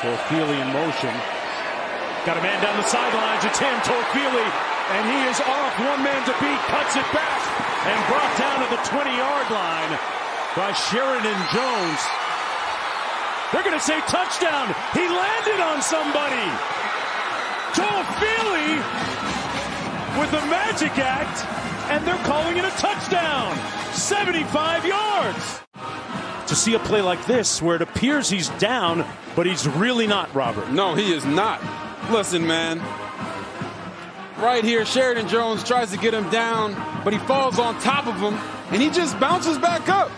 Toafili in motion. Got a man down the sidelines. It's him, Toafili, and he is off. One man to beat. Cuts it back and brought down to the 20-yard line by Sheridan Jones. They're going to say touchdown. He landed on somebody. Toafili with the magic act, and they're calling it a touchdown. 75 yards. To see a play like this where it appears he's down, but he's really not, Robert. No, he is not. Listen, man. Right here, Sheridan Jones tries to get him down, but he falls on top of him, and he just bounces back up.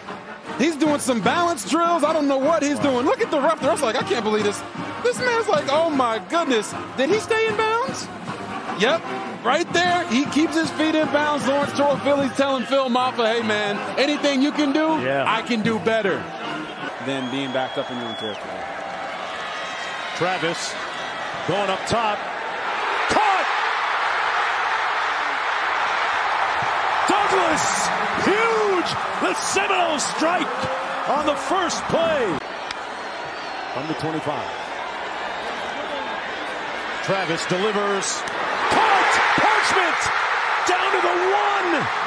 He's doing some balance drills. I don't know what he's doing. Look at the ref. I was like, I can't believe this. This man's like, oh my goodness. Did he stay in bounds? Yep. Right there, he keeps his feet in bounds. Lawrence Toafili's telling Phil Mafah, hey man, anything you can do, yeah. I can do better than being backed up in your own territory. Travis going up top. Caught! Douglas! Huge! The Seminoles strike on the first play. From the 25. Travis delivers. Down to the one!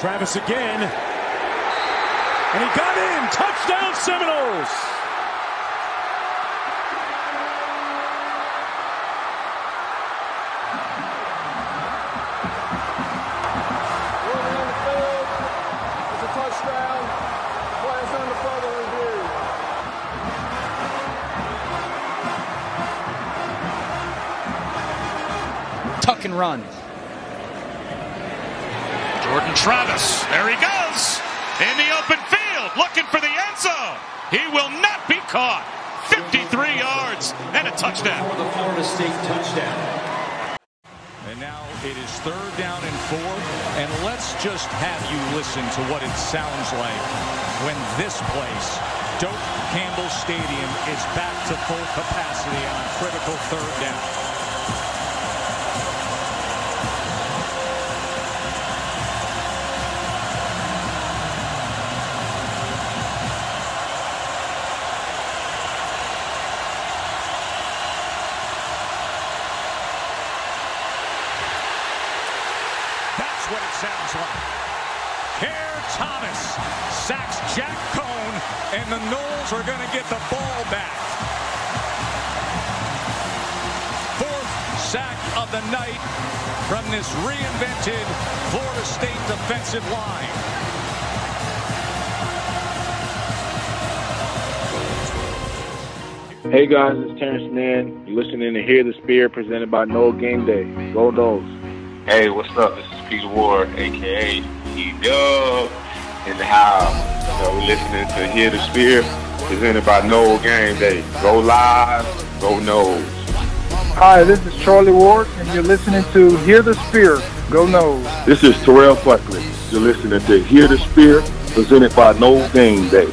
Travis again. And he got in. Touchdown Seminoles. Tuck run. Jordan Travis, there he goes in the open field, looking for the end zone. He will not be caught. 53 yards and a touchdown. For the Florida State touchdown. And now it is third down and four. And let's just have you listen to what it sounds like when this place, Doak Campbell Stadium, is back to full capacity on a critical third down. what it sounds like. Here Thomas sacks Jack Coan, and the Noles are going to get the ball back. Fourth sack of the night from this reinvented Florida State defensive line. Hey guys, it's Terrence Mann. You're listening to Hear the Spear presented by Nole Game Day. Go Noles. Hey, what's up? This is Peter Ward, aka E Dub, in the house. You know, we're listening to Hear the Spear, presented by Nole Game Day. Go live, go Noles. Hi, this is Charlie Ward, and you're listening to Hear the Spear. Go Noles. This is Terrell Buckley. You're listening to Hear the Spear, presented by Nole Game Day.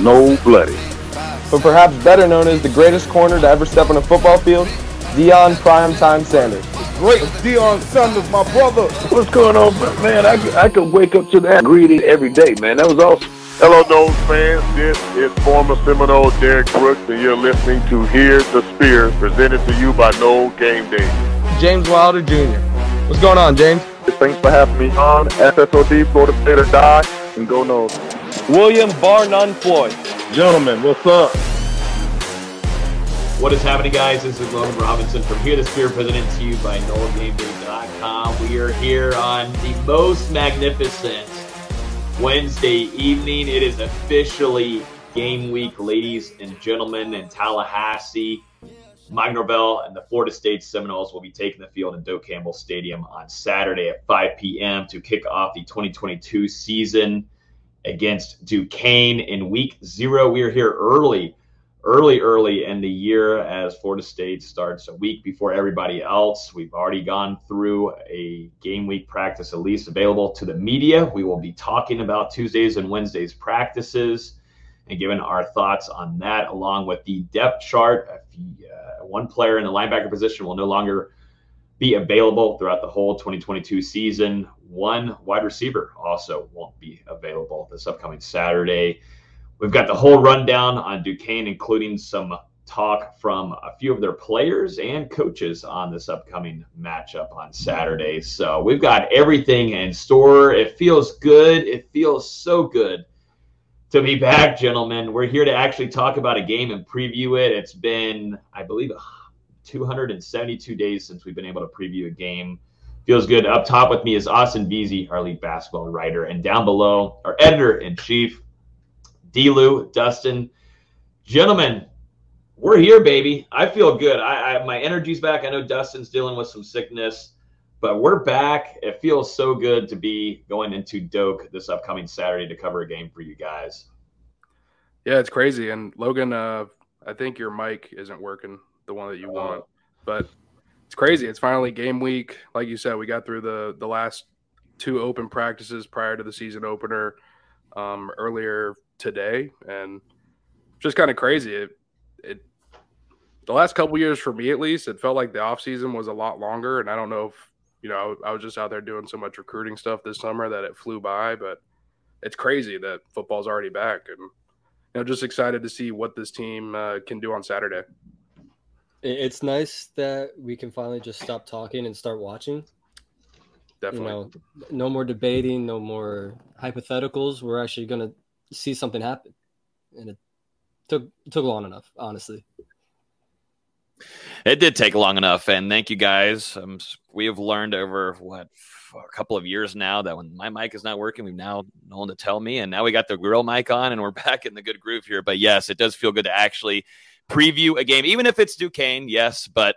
No Bloody. But perhaps better known as the greatest corner to ever step on a football field, Deion Primetime Sanders great Deion Sanders, my brother. What's going on, man? I, I could wake up to that greeting every day, man. That was awesome. Hello, Noles fans. This is former Seminole Derrick Brooks, and you're listening to Hear the Spear, presented to you by Nole Game Day. James Wilder Jr. What's going on, James? Thanks for having me on. FSOD, Florida State or Die, and go Noles. William Bar None Floyd. Gentlemen, what's up? What is happening, guys? This is Logan Robinson from Hear the Spear, presented to you by NoleGameDay.com. We are here on the most magnificent Wednesday evening. It is officially game week, ladies and gentlemen, in Tallahassee. Mike Norvell and the Florida State Seminoles will be taking the field in Doak Campbell Stadium on Saturday at 5 p.m. to kick off the 2022 season against Duquesne in week zero. We are here early early, early in the year as Florida State starts a week before everybody else. We've already gone through a game week practice, at least available to the media. We will be talking about Tuesdays and Wednesdays practices and giving our thoughts on that, along with the depth chart. Uh, one player in the linebacker position will no longer be available throughout the whole 2022 season. One wide receiver also won't be available this upcoming Saturday. We've got the whole rundown on Duquesne, including some talk from a few of their players and coaches on this upcoming matchup on Saturday. So we've got everything in store. It feels good. It feels so good to be back, gentlemen. We're here to actually talk about a game and preview it. It's been, I believe, 272 days since we've been able to preview a game. Feels good. Up top with me is Austin Veazey, our lead basketball writer, and down below, our editor in chief, D. Dustin. Gentlemen, we're here, baby. I feel good. I, I my energy's back. I know Dustin's dealing with some sickness, but we're back. It feels so good to be going into Doak this upcoming Saturday to cover a game for you guys. Yeah, it's crazy. And Logan, uh, I think your mic isn't working the one that you want. But it's crazy. It's finally game week. Like you said, we got through the the last two open practices prior to the season opener um, earlier today, and just kind of crazy. It, it the last couple years for me at least, it felt like the off season was a lot longer, and I don't know if you know I was just out there doing so much recruiting stuff this summer that it flew by, but it's crazy that football's already back, and you know just excited to see what this team uh, can do on Saturday it's nice that we can finally just stop talking and start watching. Definitely. You know, no more debating, no more hypotheticals. We're actually going to see something happen, and it took took long enough, honestly. It did take long enough, and thank you guys. Um, we have learned over what a couple of years now that when my mic is not working, we've now known to tell me, and now we got the grill mic on, and we're back in the good groove here. But yes, it does feel good to actually preview a game, even if it's Duquesne, yes, but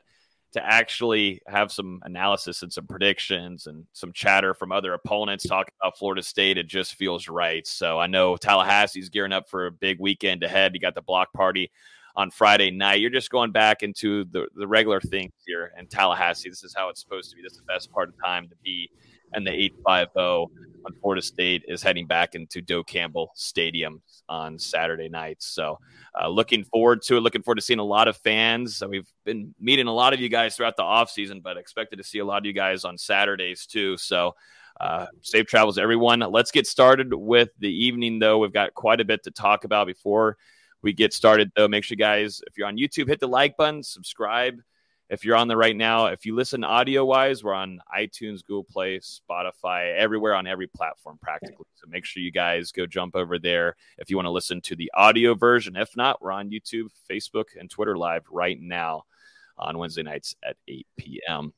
to actually have some analysis and some predictions and some chatter from other opponents talking about Florida State, it just feels right. So I know Tallahassee's gearing up for a big weekend ahead. You got the block party on Friday night. You're just going back into the, the regular things here in Tallahassee. This is how it's supposed to be. This is the best part of time to be. And the 850 on Florida State is heading back into Doak Campbell Stadium on Saturday night. So, uh, looking forward to it. Looking forward to seeing a lot of fans. we've been meeting a lot of you guys throughout the off season, but expected to see a lot of you guys on Saturdays too. So, uh, safe travels, everyone. Let's get started with the evening, though. We've got quite a bit to talk about before we get started, though. Make sure, guys, if you're on YouTube, hit the like button, subscribe if you're on there right now, if you listen audio wise, we're on iTunes, Google Play, Spotify, everywhere on every platform practically. So make sure you guys go jump over there if you want to listen to the audio version. If not, we're on YouTube, Facebook, and Twitter live right now on Wednesday nights at 8 p.m.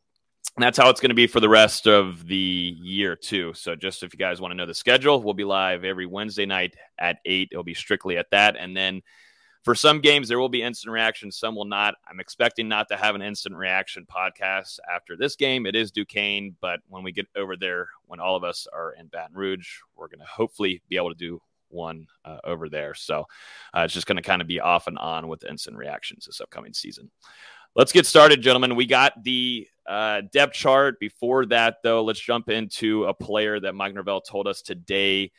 And that's how it's going to be for the rest of the year, too. So, just if you guys want to know the schedule, we'll be live every Wednesday night at 8. It'll be strictly at that. And then for some games, there will be instant reactions, Some will not. I'm expecting not to have an instant reaction podcast after this game. It is Duquesne, but when we get over there, when all of us are in Baton Rouge, we're going to hopefully be able to do one uh, over there. So uh, it's just going to kind of be off and on with instant reactions this upcoming season. Let's get started, gentlemen. We got the uh, depth chart. Before that, though, let's jump into a player that Mike Norvell told us today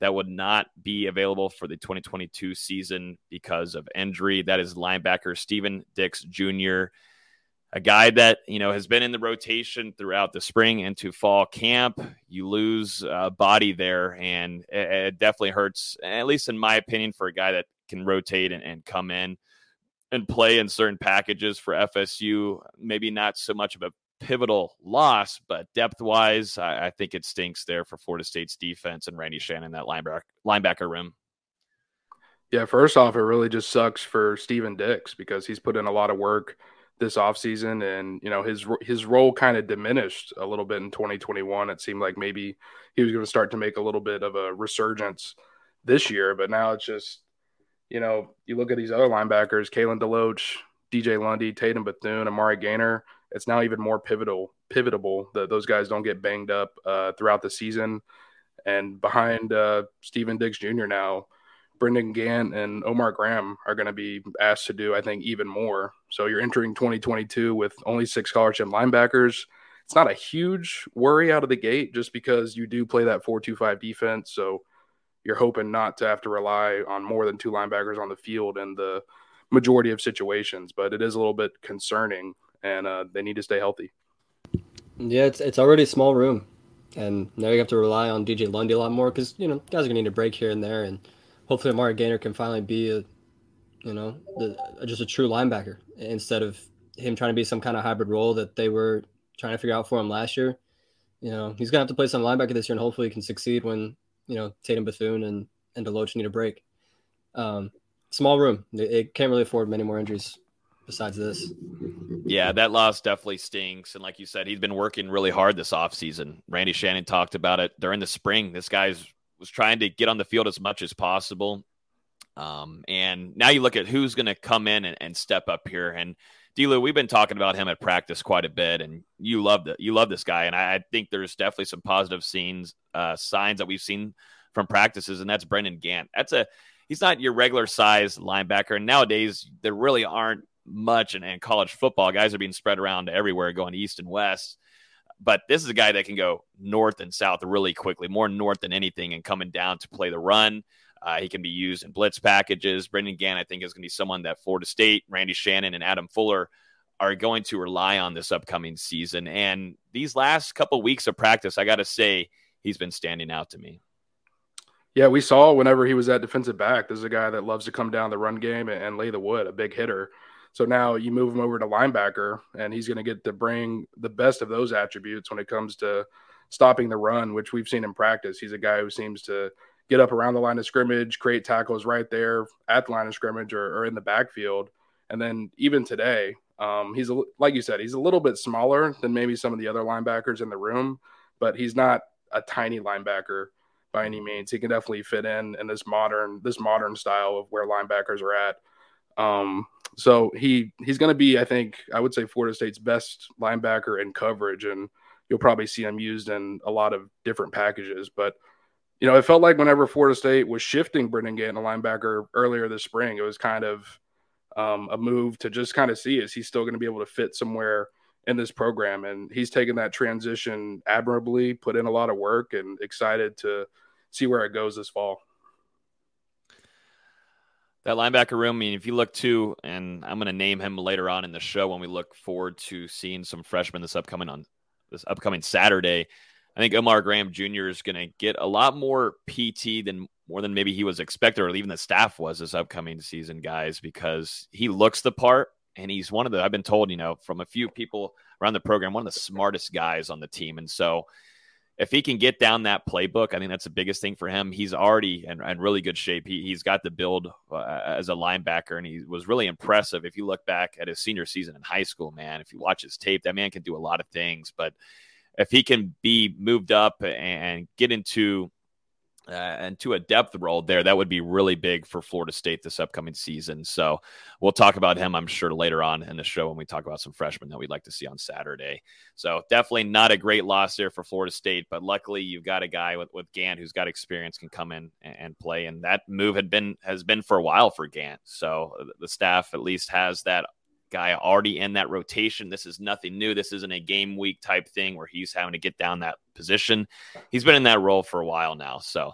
that would not be available for the 2022 season because of injury. That is linebacker Stephen Dix Jr., a guy that you know has been in the rotation throughout the spring into fall camp. You lose a body there, and it, it definitely hurts. At least in my opinion, for a guy that can rotate and, and come in and play in certain packages for FSU. Maybe not so much of a pivotal loss, but depth wise, I, I, think it stinks there for Florida State's defense and Randy Shannon, that linebacker, linebacker room. Yeah, first off, it really just sucks for Stephen Dix because he's put in a lot of work this offseason and you know his his role kind of diminished a little bit in 2021 it seemed like maybe he was going to start to make a little bit of a resurgence this year but now it's just you know you look at these other linebackers Kalen DeLoach DJ Lundy Tatum Bethune Amari Gainer it's now even more pivotal pivotable that those guys don't get banged up uh, throughout the season. And behind uh, Stephen Dix Jr. now, Brendan Gant and Omar Graham are going to be asked to do, I think, even more. So you're entering 2022 with only six scholarship linebackers. It's not a huge worry out of the gate just because you do play that 4 2 5 defense. So you're hoping not to have to rely on more than two linebackers on the field in the majority of situations. But it is a little bit concerning and uh, they need to stay healthy. Yeah, it's it's already a small room, and now you have to rely on DJ Lundy a lot more because you know guys are gonna need a break here and there, and hopefully Amari Gainer can finally be a, you know, the, just a true linebacker instead of him trying to be some kind of hybrid role that they were trying to figure out for him last year. You know, he's gonna have to play some linebacker this year, and hopefully he can succeed when you know Tatum Bethune and and Deloach need a break. Um, small room, it, it can't really afford many more injuries besides this. Yeah, that loss definitely stinks. And like you said, he's been working really hard this offseason. Randy Shannon talked about it during the spring. This guy's was trying to get on the field as much as possible. Um, and now you look at who's going to come in and, and, step up here. And Delu, we've been talking about him at practice quite a bit, and you love the you love this guy. And I, I think there's definitely some positive scenes, uh, signs that we've seen from practices, and that's Brendan Gant. That's a he's not your regular size linebacker. And nowadays, there really aren't much in, in college football. Guys are being spread around everywhere, going east and west. But this is a guy that can go north and south really quickly, more north than anything, and coming down to play the run. Uh, he can be used in blitz packages. Brendan Gant, I think, is going to be someone that Florida State, Randy Shannon, and Adam Fuller are going to rely on this upcoming season. And these last couple weeks of practice, I got to say, he's been standing out to me. Yeah, we saw whenever he was at defensive back. This is a guy that loves to come down the run game and, and lay the wood, a big hitter. So now you move him over to linebacker, and he's going to get to bring the best of those attributes when it comes to stopping the run, which we've seen in practice. He's a guy who seems to get up around the line of scrimmage, create tackles right there at the line of scrimmage or, or in the backfield. And then even today, um, he's a, like you said, he's a little bit smaller than maybe some of the other linebackers in the room, but he's not a tiny linebacker by any means. He can definitely fit in in this modern this modern style of where linebackers are at. Um, so he he's going to be, I think, I would say Florida State's best linebacker in coverage, and you'll probably see him used in a lot of different packages. But you know, it felt like whenever Florida State was shifting Brendan Gant a linebacker earlier this spring, it was kind of um, a move to just kind of see is he still going to be able to fit somewhere in this program, and he's taken that transition admirably, put in a lot of work, and excited to see where it goes this fall that linebacker room. I mean, if you look to, and I'm going to name him later on in the show when we look forward to seeing some freshmen this upcoming on this upcoming Saturday. I think Omar Graham Jr. is going to get a lot more PT than more than maybe he was expected, or even the staff was this upcoming season, guys, because he looks the part and he's one of the I've been told, you know, from a few people around the program, one of the smartest guys on the team, and so if he can get down that playbook, I think that's the biggest thing for him. He's already in, in really good shape. He, he's got the build uh, as a linebacker, and he was really impressive. If you look back at his senior season in high school, man, if you watch his tape, that man can do a lot of things. But if he can be moved up and get into uh, and to a depth role there, that would be really big for Florida State this upcoming season. So we'll talk about him, I'm sure, later on in the show when we talk about some freshmen that we'd like to see on Saturday. So definitely not a great loss there for Florida State, but luckily you've got a guy with, with Gant who's got experience, can come in and, and play. And that move had been has been for a while for Gant. So the staff at least has that guy already in that rotation. This is nothing new. This isn't a game week type thing where he's having to get down that position. He's been in that role for a while now. So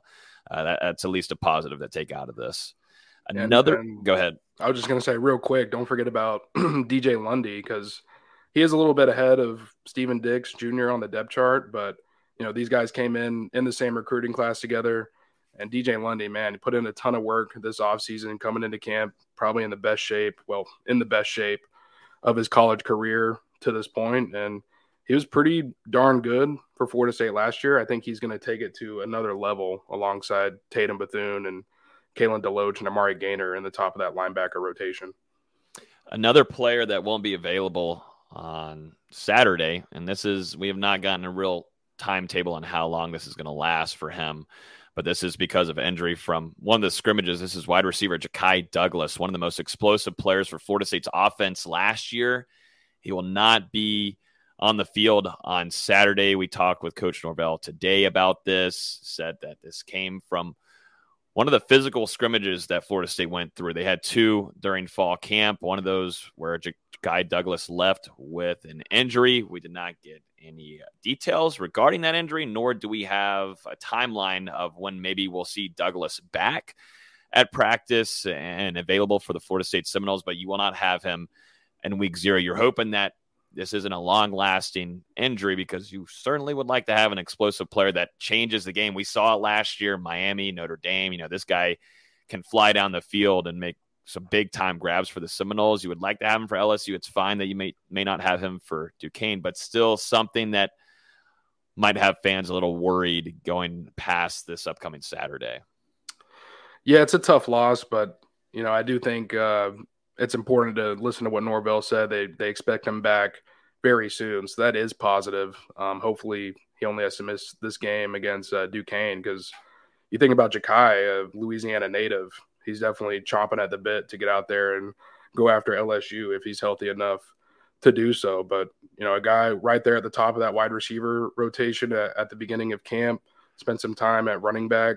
uh, that, that's at least a positive to take out of this. Another, and go ahead. I was just going to say real quick don't forget about DJ Lundy because he is a little bit ahead of Stephen Dix Jr. on the depth chart. But, you know, these guys came in in the same recruiting class together. And DJ Lundy, man, put in a ton of work this offseason coming into camp, probably in the best shape, well, in the best shape of his college career to this point. And he was pretty darn good for Florida State last year. I think he's going to take it to another level alongside Tatum Bethune and Kalen Deloach and Amari Gainer in the top of that linebacker rotation. Another player that won't be available on Saturday, and this is, we have not gotten a real timetable on how long this is going to last for him but this is because of injury from one of the scrimmages. This is wide receiver Ja'Khi Douglas, one of the most explosive players for Florida State's offense last year. He will not be on the field on Saturday. We talked with Coach Norvell today about this, said that this came from one of the physical scrimmages that Florida State went through. They had two during fall camp, one of those where Guy Douglas left with an injury. We did not get any uh, details regarding that injury, nor do we have a timeline of when maybe we'll see Douglas back at practice and available for the Florida State Seminoles, but you will not have him in week zero. You're hoping that this isn't a long lasting injury because you certainly would like to have an explosive player that changes the game. We saw it last year, Miami, Notre Dame. You know, this guy can fly down the field and make some big time grabs for the Seminoles. You would like to have him for LSU. It's fine that you may may not have him for Duquesne, but still something that might have fans a little worried going past this upcoming Saturday. Yeah, it's a tough loss, but you know I do think uh, it's important to listen to what Norvell said. They they expect him back very soon, so that is positive. Um, hopefully, he only has to miss this game against uh, Duquesne because you think about Ja'Khi, a Louisiana native, he's definitely chomping at the bit to get out there and go after LSU if he's healthy enough to do so. But you know, a guy right there at the top of that wide receiver rotation at, at the beginning of camp spent some time at running back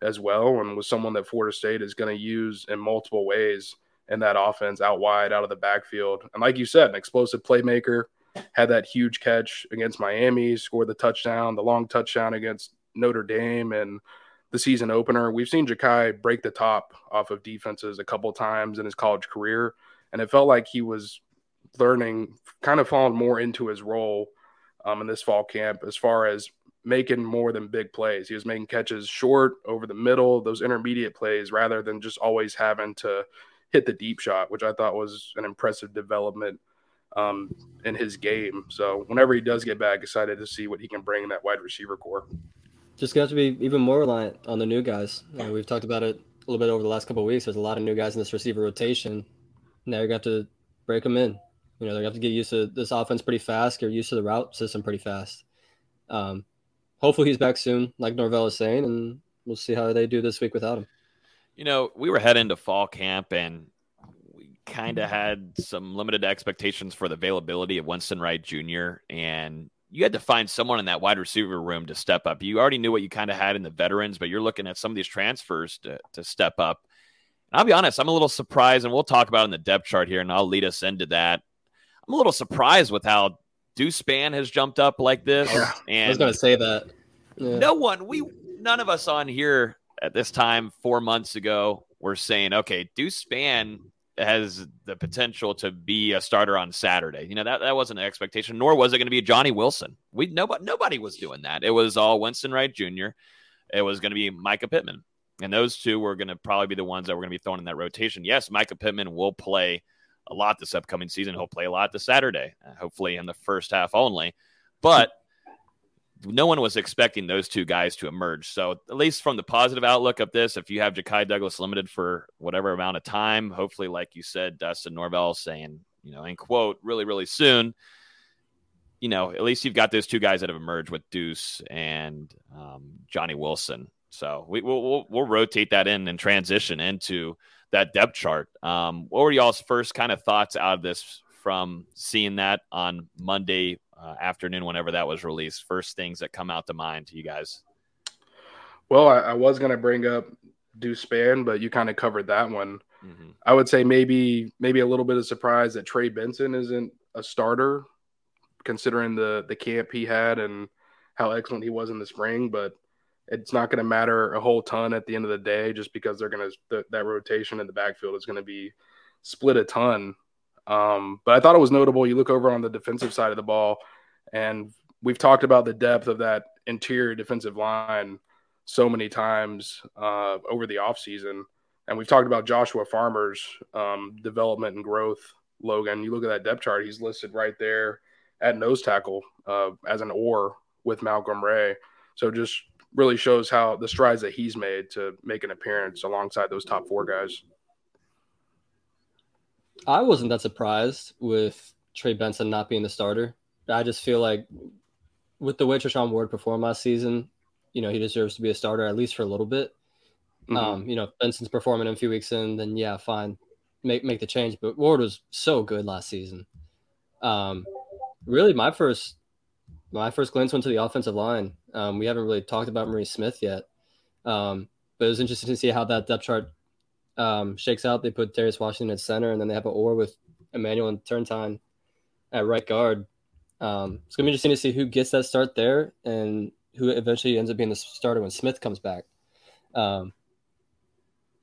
as well, and was someone that Florida State is going to use in multiple ways in that offense, out wide, out of the backfield. And like you said, an explosive playmaker had that huge catch against Miami, scored the touchdown, the long touchdown against Notre Dame, and the season opener. We've seen Ja'Khi break the top off of defenses a couple times in his college career, and it felt like he was learning, kind of falling more into his role um, in this fall camp as far as making more than big plays. He was making catches short, over the middle, those intermediate plays, rather than just always having to hit the deep shot, which I thought was an impressive development um, in his game. So whenever he does get back, excited to see what he can bring in that wide receiver core. Just got to be even more reliant on the new guys. You know, we've talked about it a little bit over the last couple weeks. There's a lot of new guys in this receiver rotation. Now you're going to have to break them in. You know, they're going to have to get used to this offense pretty fast, get used to the route system pretty fast. Um, hopefully he's back soon, like Norvell is saying, and we'll see how they do this week without him. You know, we were heading to fall camp and we kind of had some limited expectations for the availability of Winston Wright Jr. And you had to find someone in that wide receiver room to step up. You already knew what you kind of had in the veterans, but you're looking at some of these transfers to, to step up. And I'll be honest, I'm a little surprised, and we'll talk about in the depth chart here, and I'll lead us into that. I'm a little surprised with how Deuce Spann has jumped up like this. Yeah, and I was going to say that. Yeah. No one, we none of us on here at this time four months ago were saying, okay, Deuce Spann has the potential to be a starter on Saturday. You know, that, that wasn't an expectation, nor was it going to be Johnny Wilson. We nobody nobody was doing that. It was all Winston Wright Jr. It was going to be Micah Pittman. And those two were going to probably be the ones that were going to be thrown in that rotation. Yes, Micah Pittman will play a lot this upcoming season. He'll play a lot this Saturday, hopefully in the first half only. But no one was expecting those two guys to emerge. So at least from the positive outlook of this, if you have Ja'Khi Douglas limited for whatever amount of time, hopefully, like you said, Dustin Norvell saying, you know, in quote, really, really soon, you know, at least you've got those two guys that have emerged with Deuce and um, Johnny Wilson. So we, will we'll, we'll rotate that in and transition into that depth chart. Um, what were y'all's first kind of thoughts out of this from seeing that on Monday uh, afternoon, whenever that was released? First things that come out to mind to you guys. Well, I, I was going to bring up Deuce Spann, but you kind of covered that one. Mm-hmm. I would say maybe maybe a little bit of surprise that Trey Benson isn't a starter, considering the the camp he had and how excellent he was in the spring. But it's not going to matter a whole ton at the end of the day, just because they're going to that rotation in the backfield is going to be split a ton. Um, but I thought it was notable. You look over on the defensive side of the ball, and we've talked about the depth of that interior defensive line so many times uh, over the offseason. And we've talked about Joshua Farmer's um, development and growth. Logan, you look at that depth chart, he's listed right there at nose tackle uh, as an or with Malcolm Ray. So just really shows how the strides that he's made to make an appearance alongside those top four guys. I wasn't that surprised with Trey Benson not being the starter. I just feel like with the way Treshaun Ward performed last season, you know, he deserves to be a starter at least for a little bit. Mm-hmm. Um, you know, Benson's performing a few weeks in, then yeah, fine, make make the change. But Ward was so good last season. Um, really, my first my first glance went to the offensive line. Um, we haven't really talked about Maurice Smith yet, um, but it was interesting to see how that depth chart um, shakes out. They put Darius Washington at center, and then they have an or with Emmanuel and Turnetine at right guard. Um, it's gonna be interesting to see who gets that start there and who eventually ends up being the starter when Smith comes back. Um,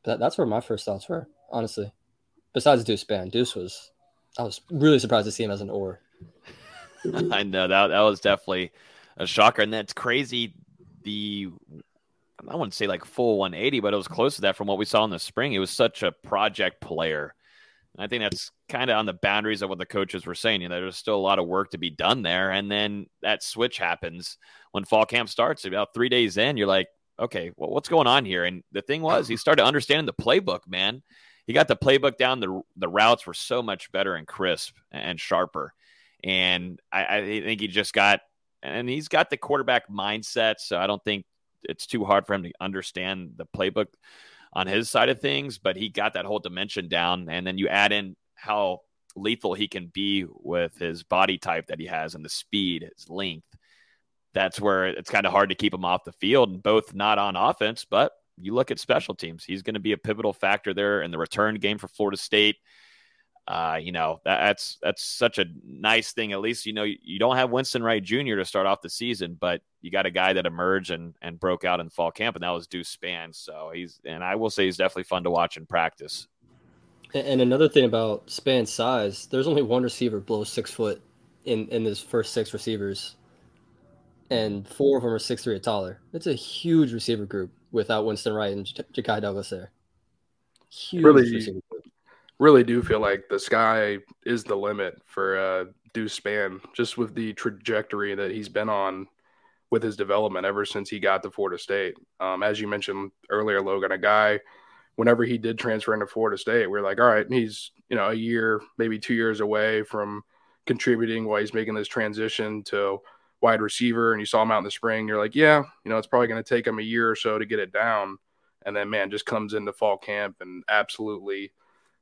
that, that's where my first thoughts were, honestly. Besides Deuce Spann, Deuce was I was really surprised to see him as an or. I know that that was definitely a shocker, and that's crazy. The I wouldn't say like full 180, but it was close to that from what we saw in the spring. It was such a project player. And I think that's kind of on the boundaries of what the coaches were saying. You know, there's still a lot of work to be done there. And then that switch happens when fall camp starts. About three days in, you're like, okay, well, what's going on here? And the thing was, he started understanding the playbook, man. He got the playbook down. The, the routes were so much better and crisp and sharper. And I, I think he just got, and he's got the quarterback mindset. So I don't think it's too hard for him to understand the playbook on his side of things, but he got that whole dimension down. And then you add in how lethal he can be with his body type that he has and the speed, his length. That's where it's kind of hard to keep him off the field, and both not on offense, but you look at special teams. He's going to be a pivotal factor there in the return game for Florida State uh, you know that, that's that's such a nice thing. At least you know you, you, don't have Winston Wright Jr. to start off the season, but you got a guy that emerged and and broke out in fall camp, and that was Deuce Spann. So he's and I will say he's definitely fun to watch in practice. And another thing about Spann's size, there's only one receiver below six foot in in his first six receivers, and four of them are six three or taller. It's a huge receiver group without Winston Wright and J- Ja'Khi Douglas there. Huge really, really do feel like the sky is the limit for uh, Deuce Spann, just with the trajectory that he's been on with his development ever since he got to Florida State. Um, as you mentioned earlier, Logan, a guy, whenever he did transfer into Florida State, we are like, all right, he's you know a year, maybe two years away from contributing while he's making this transition to wide receiver. And you saw him out in the spring. You're like, yeah, you know, it's probably going to take him a year or so to get it down. And then, man, just comes into fall camp and absolutely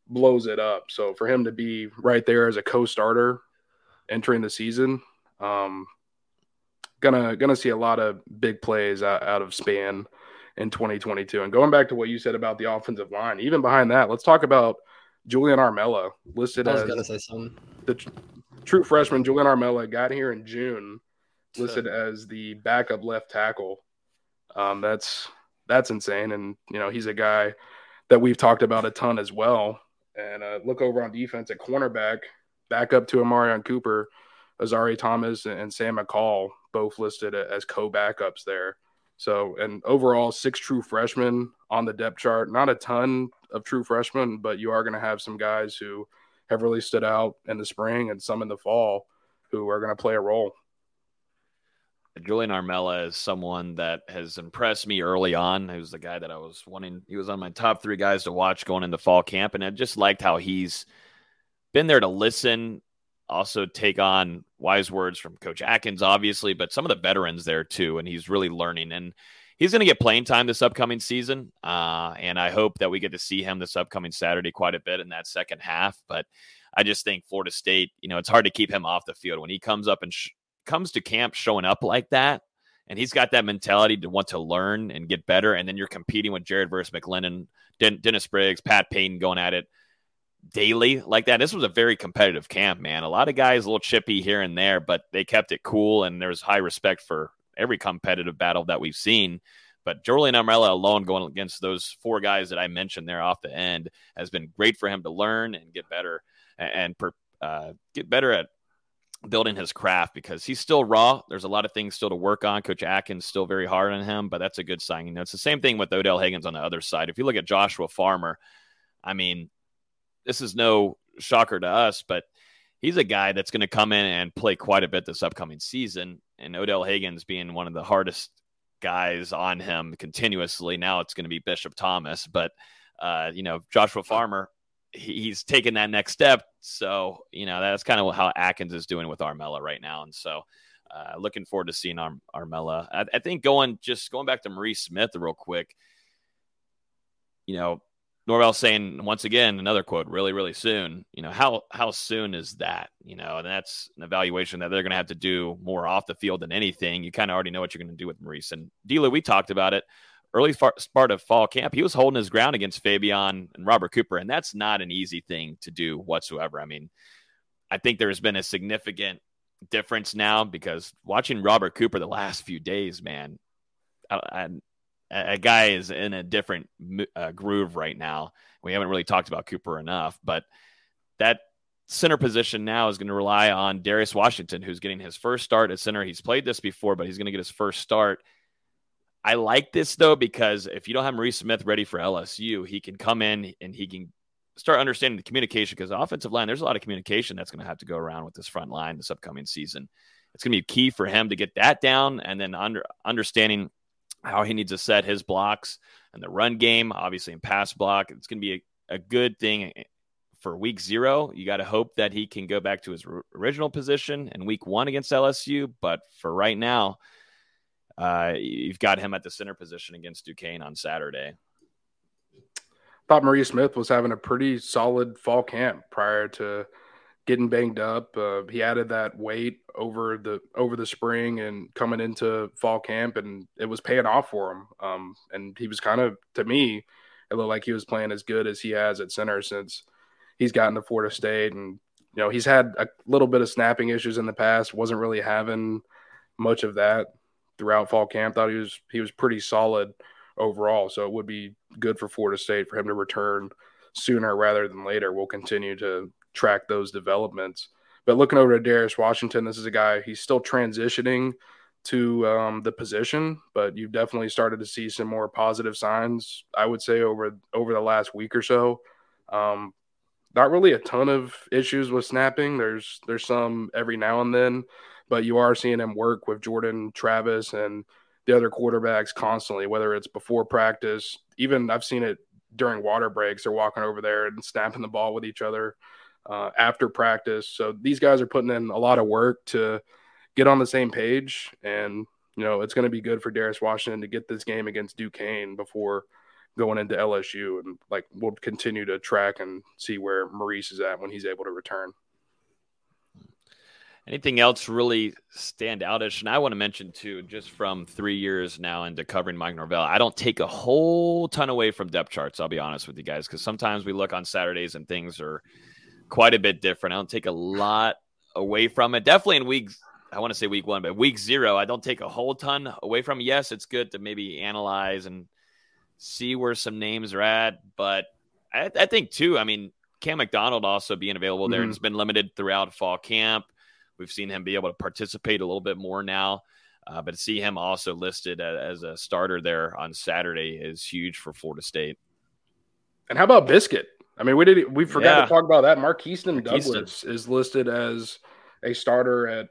blows it up. So for him to be right there as a co-starter entering the season, um, gonna gonna see a lot of big plays out, out of Spann in 2022. And going back to what you said about the offensive line, even behind that, let's talk about Julian Armella listed as the tr- true freshman. Julian Armella got here in June, listed as the backup left tackle. Um, that's that's insane, and you know he's a guy that we've talked about a ton as well. And uh, look over on defense at cornerback, back up to Amarion Cooper, Azareye'h Thomas, and Sam McCall, both listed as co backups there. So, and overall, six true freshmen on the depth chart. Not a ton of true freshmen, but you are going to have some guys who have really stood out in the spring and some in the fall who are going to play a role. Julian Armella is someone that has impressed me early on. He was the guy that I was wanting. He was on my top three guys to watch going into fall camp, and I just liked how he's been there to listen, also take on wise words from Coach Atkins, obviously, but some of the veterans there too, and he's really learning. And he's going to get playing time this upcoming season, uh, and I hope that we get to see him this upcoming Saturday quite a bit in that second half. But I just think Florida State, you know, it's hard to keep him off the field when he comes up and. Sh- comes to camp showing up like that, and he's got that mentality to want to learn and get better, and then you're competing with Jared versus McLendon, Den- Dennis Briggs, Pat Payton going at it daily like that. This was a very competitive camp, man. A lot of guys a little chippy here and there, but they kept it cool, and there's high respect for every competitive battle that we've seen. But Julian Armella alone going against those four guys that I mentioned there off the end has been great for him to learn and get better and per, uh, get better at building his craft because he's still raw. There's a lot of things still to work on. Coach Atkins still very hard on him, but that's a good sign. You know, it's the same thing with Odell Haggins on the other side. If you look at Joshua Farmer, I mean, this is no shocker to us, but he's a guy that's going to come in and play quite a bit this upcoming season. And Odell Haggins being one of the hardest guys on him continuously. Now it's going to be Bishop Thomas, but uh, you know, Joshua Farmer, he's taking that next step. So, you know, that's kind of how Atkins is doing with Armella right now. And so, uh, looking forward to seeing Ar- Armella. I, I, think going just going back to Maurice Smith real quick, you know, Norvell saying once again another quote really really soon. You know how how soon is that? You know, and that's an evaluation that they're going to have to do more off the field than anything. You kind of already know what you're going to do with Maurice and Dila. We talked about it early part of fall camp, he was holding his ground against Fabian and Robert Cooper, and that's not an easy thing to do whatsoever. I mean, I think there's been a significant difference now because watching Robert Cooper the last few days, man, I, I, a guy is in a different uh, groove right now. We haven't really talked about Cooper enough, but that center position now is going to rely on Darius Washington, who's getting his first start at center. He's played this before, but he's going to get his first start. I like this though because if you don't have Maurice Smith ready for LSU, he can come in and he can start understanding the communication because the offensive line, there's a lot of communication that's going to have to go around with this front line this upcoming season. It's going to be key for him to get that down and then under understanding how he needs to set his blocks and the run game, obviously in pass block. It's going to be a, a good thing eh, for week zero. You got to hope that he can go back to his r- original position in week one against LSU. But for right now, uh, you've got him at the center position against Duquesne on Saturday. Thought Maurice Smith was having a pretty solid fall camp prior to getting banged up. Uh, he added that weight over the over the spring and coming into fall camp, and it was paying off for him. Um, and he was kind of, to me, it looked like he was playing as good as he has at center since he's gotten to Florida State, and you know he's had a little bit of snapping issues in the past. wasn't really having much of that throughout fall camp. Thought he was he was pretty solid overall. So it would be good for Florida State for him to return sooner rather than later. We'll continue to track those developments. But looking over to Darius Washington, this is a guy he's still transitioning to um, the position, but you've definitely started to see some more positive signs. I would say over over the last week or so. Um, not really a ton of issues with snapping. There's there's some every now and then, but you are seeing him work with Jordan Travis and the other quarterbacks constantly, whether it's before practice, even I've seen it during water breaks. They're walking over there and snapping the ball with each other uh, after practice. So these guys are putting in a lot of work to get on the same page, and you know it's going to be good for Darius Washington to get this game against Duquesne before going into LSU, and like we'll continue to track and see where Maurice is at when he's able to return. Anything else really stand outish? And I want to mention too, just from three years now into covering Mike Norvell, I don't take a whole ton away from depth charts. I'll be honest with you guys, because sometimes we look on Saturdays and things are quite a bit different. I don't take a lot away from it. Definitely in week, I want to say week one, but week zero, I don't take a whole ton away from. Yes, it's good to maybe analyze and see where some names are at, but I, I think too. I mean, Cam McDonald also being available there mm-hmm. and has been limited throughout fall camp. We've seen him be able to participate a little bit more now. Uh, but to see him also listed as, as a starter there on Saturday is huge for Florida State. And how about Biscuit? I mean, we did we forgot yeah. to talk about that. Markeston Douglas is listed as a starter at,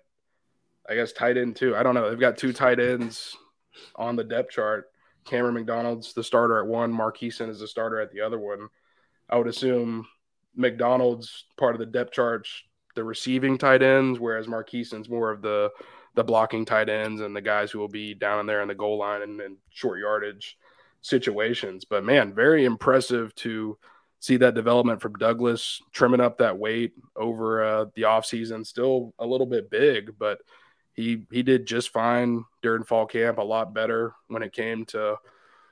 I guess, tight end too. I don't know. They've got two tight ends on the depth chart. Cameron McDonald's the starter at one. Markeston is the starter at the other one. I would assume McDonald's part of the depth chart the receiving tight ends, whereas Markeston's more of the the blocking tight ends and the guys who will be down in there in the goal line and, and short yardage situations. But man, very impressive to see that development from Douglas, trimming up that weight over uh, the offseason. Still a little bit big, but he he did just fine during fall camp. A lot better when it came to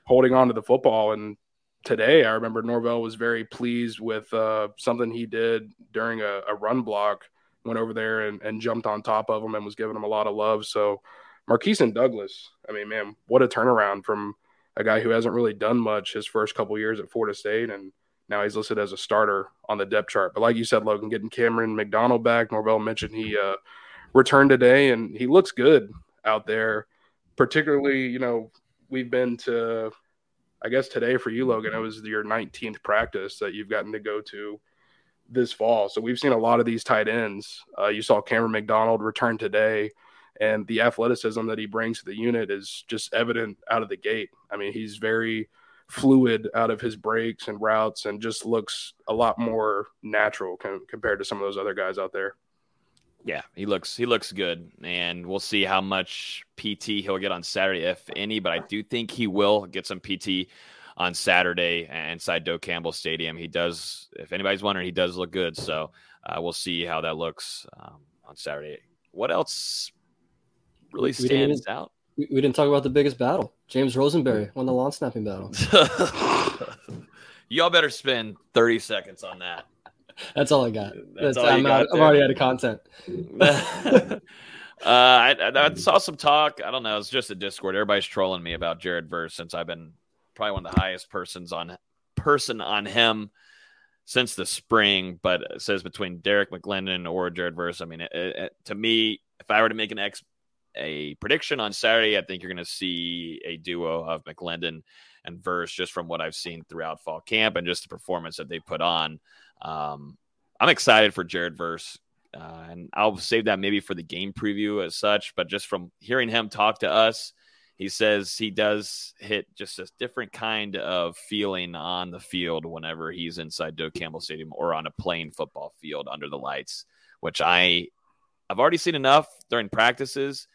holding on to the football and today, I remember Norvell was very pleased with uh, something he did during a, a, run block. Went over there and, and, jumped on top of him and was giving him a lot of love. So, Markeston Douglas, I mean, man, what a turnaround from a guy who hasn't really done much his first couple years at Florida State, and now he's listed as a starter on the depth chart. But like you said, Logan, getting Cameron McDonald back, Norvell mentioned he uh, returned today, and he looks good out there. Particularly, you know, we've been to I guess today for you, Logan, it was your 19th practice that you've gotten to go to this fall. So we've seen a lot of these tight ends. Uh, you saw Cameron McDonald return today, and the athleticism that he brings to the unit is just evident out of the gate. I mean, he's very fluid out of his breaks and routes and just looks a lot more natural com- compared to some of those other guys out there. Yeah, he looks he looks good, and we'll see how much PT he'll get on Saturday, if any. But I do think he will get some PT on Saturday inside Doak Campbell Stadium. He does. If anybody's wondering, he does look good. So uh, we'll see how that looks um, on Saturday. What else really stands we out? We, we didn't talk about the biggest battle. James Rosenberry won the long snapping battle. Y'all better spend 30 seconds on that. That's all I got. That's, That's all I'm, got I'm already out of content. uh, I, I, saw some talk. I don't know. It's just a Discord. Everybody's trolling me about Jared Verse since I've been probably one of the highest persons on person on him since the spring, but it says between Derrick McLendon or Jared Verse. I mean, it, it, to me, if I were to make an ex a prediction on Saturday, I think you're going to see a duo of McLendon and Verse just from what I've seen throughout fall camp and just the performance that they put on. Um, I'm excited for Jared Verse. Uh, and I'll save that maybe for the game preview as such, but just from hearing him talk to us, he says he does hit just a different kind of feeling on the field whenever he's inside Doak Campbell Stadium or on a playing football field under the lights, which I I've already seen enough during practices.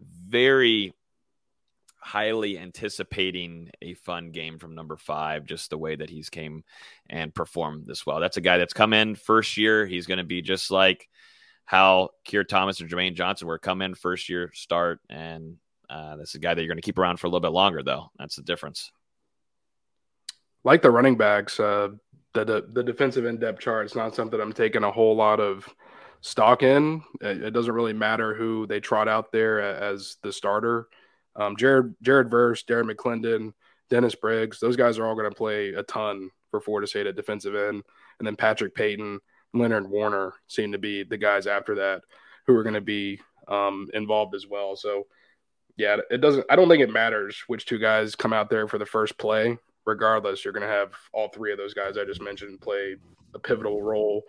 Very highly anticipating a fun game from number five, just the way that he's came and performed this well. That's a guy that's come in first year. He's going to be just like how Keir Thomas and Jermaine Johnson were come in first year start and uh, this is a guy that you're going to keep around for a little bit longer, though. That's the difference. Like the running backs, uh, the, the, the defensive in depth chart is not something I'm taking a whole lot of stock in. It, it, doesn't really matter who they trot out there as the starter. Um, Jared Jared Verse, Darren McLendon, Dennis Briggs, those guys are all going to play a ton for Florida State at defensive end, and then Patrick Payton, Leonard Warner seem to be the guys after that who are going to be um, involved as well. So yeah, it doesn't. I don't think it matters which two guys come out there for the first play. Regardless, you're going to have all three of those guys I just mentioned play a pivotal role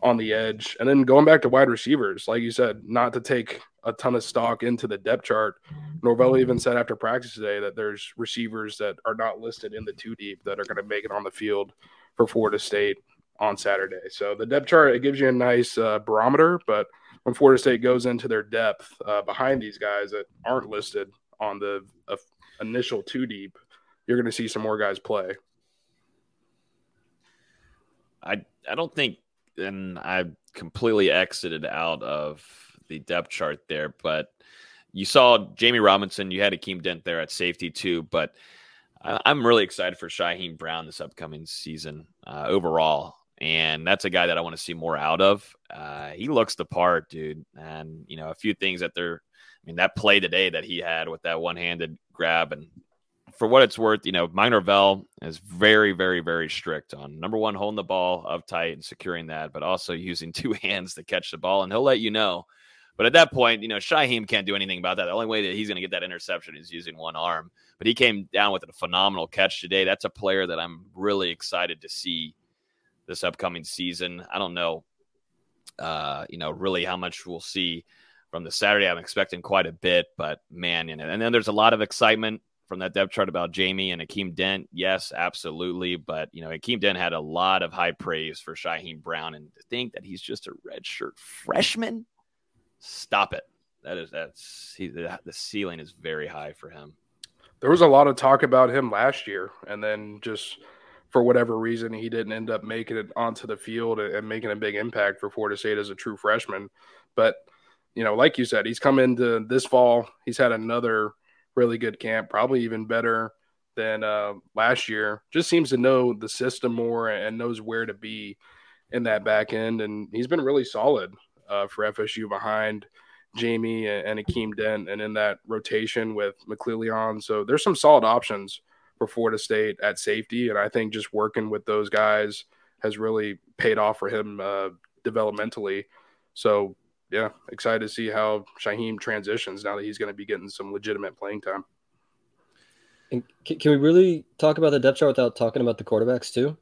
on the edge. And then going back to wide receivers, like you said, not to take a ton of stock into the depth chart. Norvell even said after practice today that there's receivers that are not listed in the two deep that are going to make it on the field for Florida State on Saturday. So the depth chart it gives you a nice uh, barometer, but when Florida State goes into their depth uh, behind these guys that aren't listed on the uh, initial two deep, you're going to see some more guys play. I I don't think, and I completely exited out of the depth chart there, but you saw Jammie Robinson. You had Akeem Dent there at safety too, but I'm really excited for Shyheim Brown this upcoming season uh, overall and that's a guy that I want to see more out of. Uh, he looks the part, dude. And you know, a few things that they're, I mean, that play today that he had with that one-handed grab, and for what it's worth, you know, Mike Norvell is very, very, very strict on number one, holding the ball up tight and securing that, but also using two hands to catch the ball, and he'll let you know. But at that point, you know, Shyheim can't do anything about that. The only way that he's going to get that interception is using one arm. But he came down with a phenomenal catch today. That's a player that I'm really excited to see this upcoming season. I don't know, uh, you know, really how much we'll see from the Saturday. I'm expecting quite a bit, but man, you know, and then there's a lot of excitement from that depth chart about Jammie and Akeem Dent. Yes, absolutely. But, you know, Akeem Dent had a lot of high praise for Shyheim Brown. And to think that he's just a redshirt freshman, stop it. That is, that's, he, the, the ceiling is very high for him. There was a lot of talk about him last year. And then just for whatever reason, he didn't end up making it onto the field and making a big impact for Florida State as a true freshman. But, you know, like you said, he's come into this fall. He's had another really good camp, probably even better than uh, last year. Just seems to know the system more and knows where to be in that back end. And he's been really solid uh, for FSU behind Jammie and, and Akeem Dent and in that rotation with McClellion. So there's some solid options for Florida State at safety, and I think just working with those guys has really paid off for him uh, developmentally. So yeah, excited to see how Shyheim transitions now that he's going to be getting some legitimate playing time. And can we really talk about the depth chart without talking about the quarterbacks too?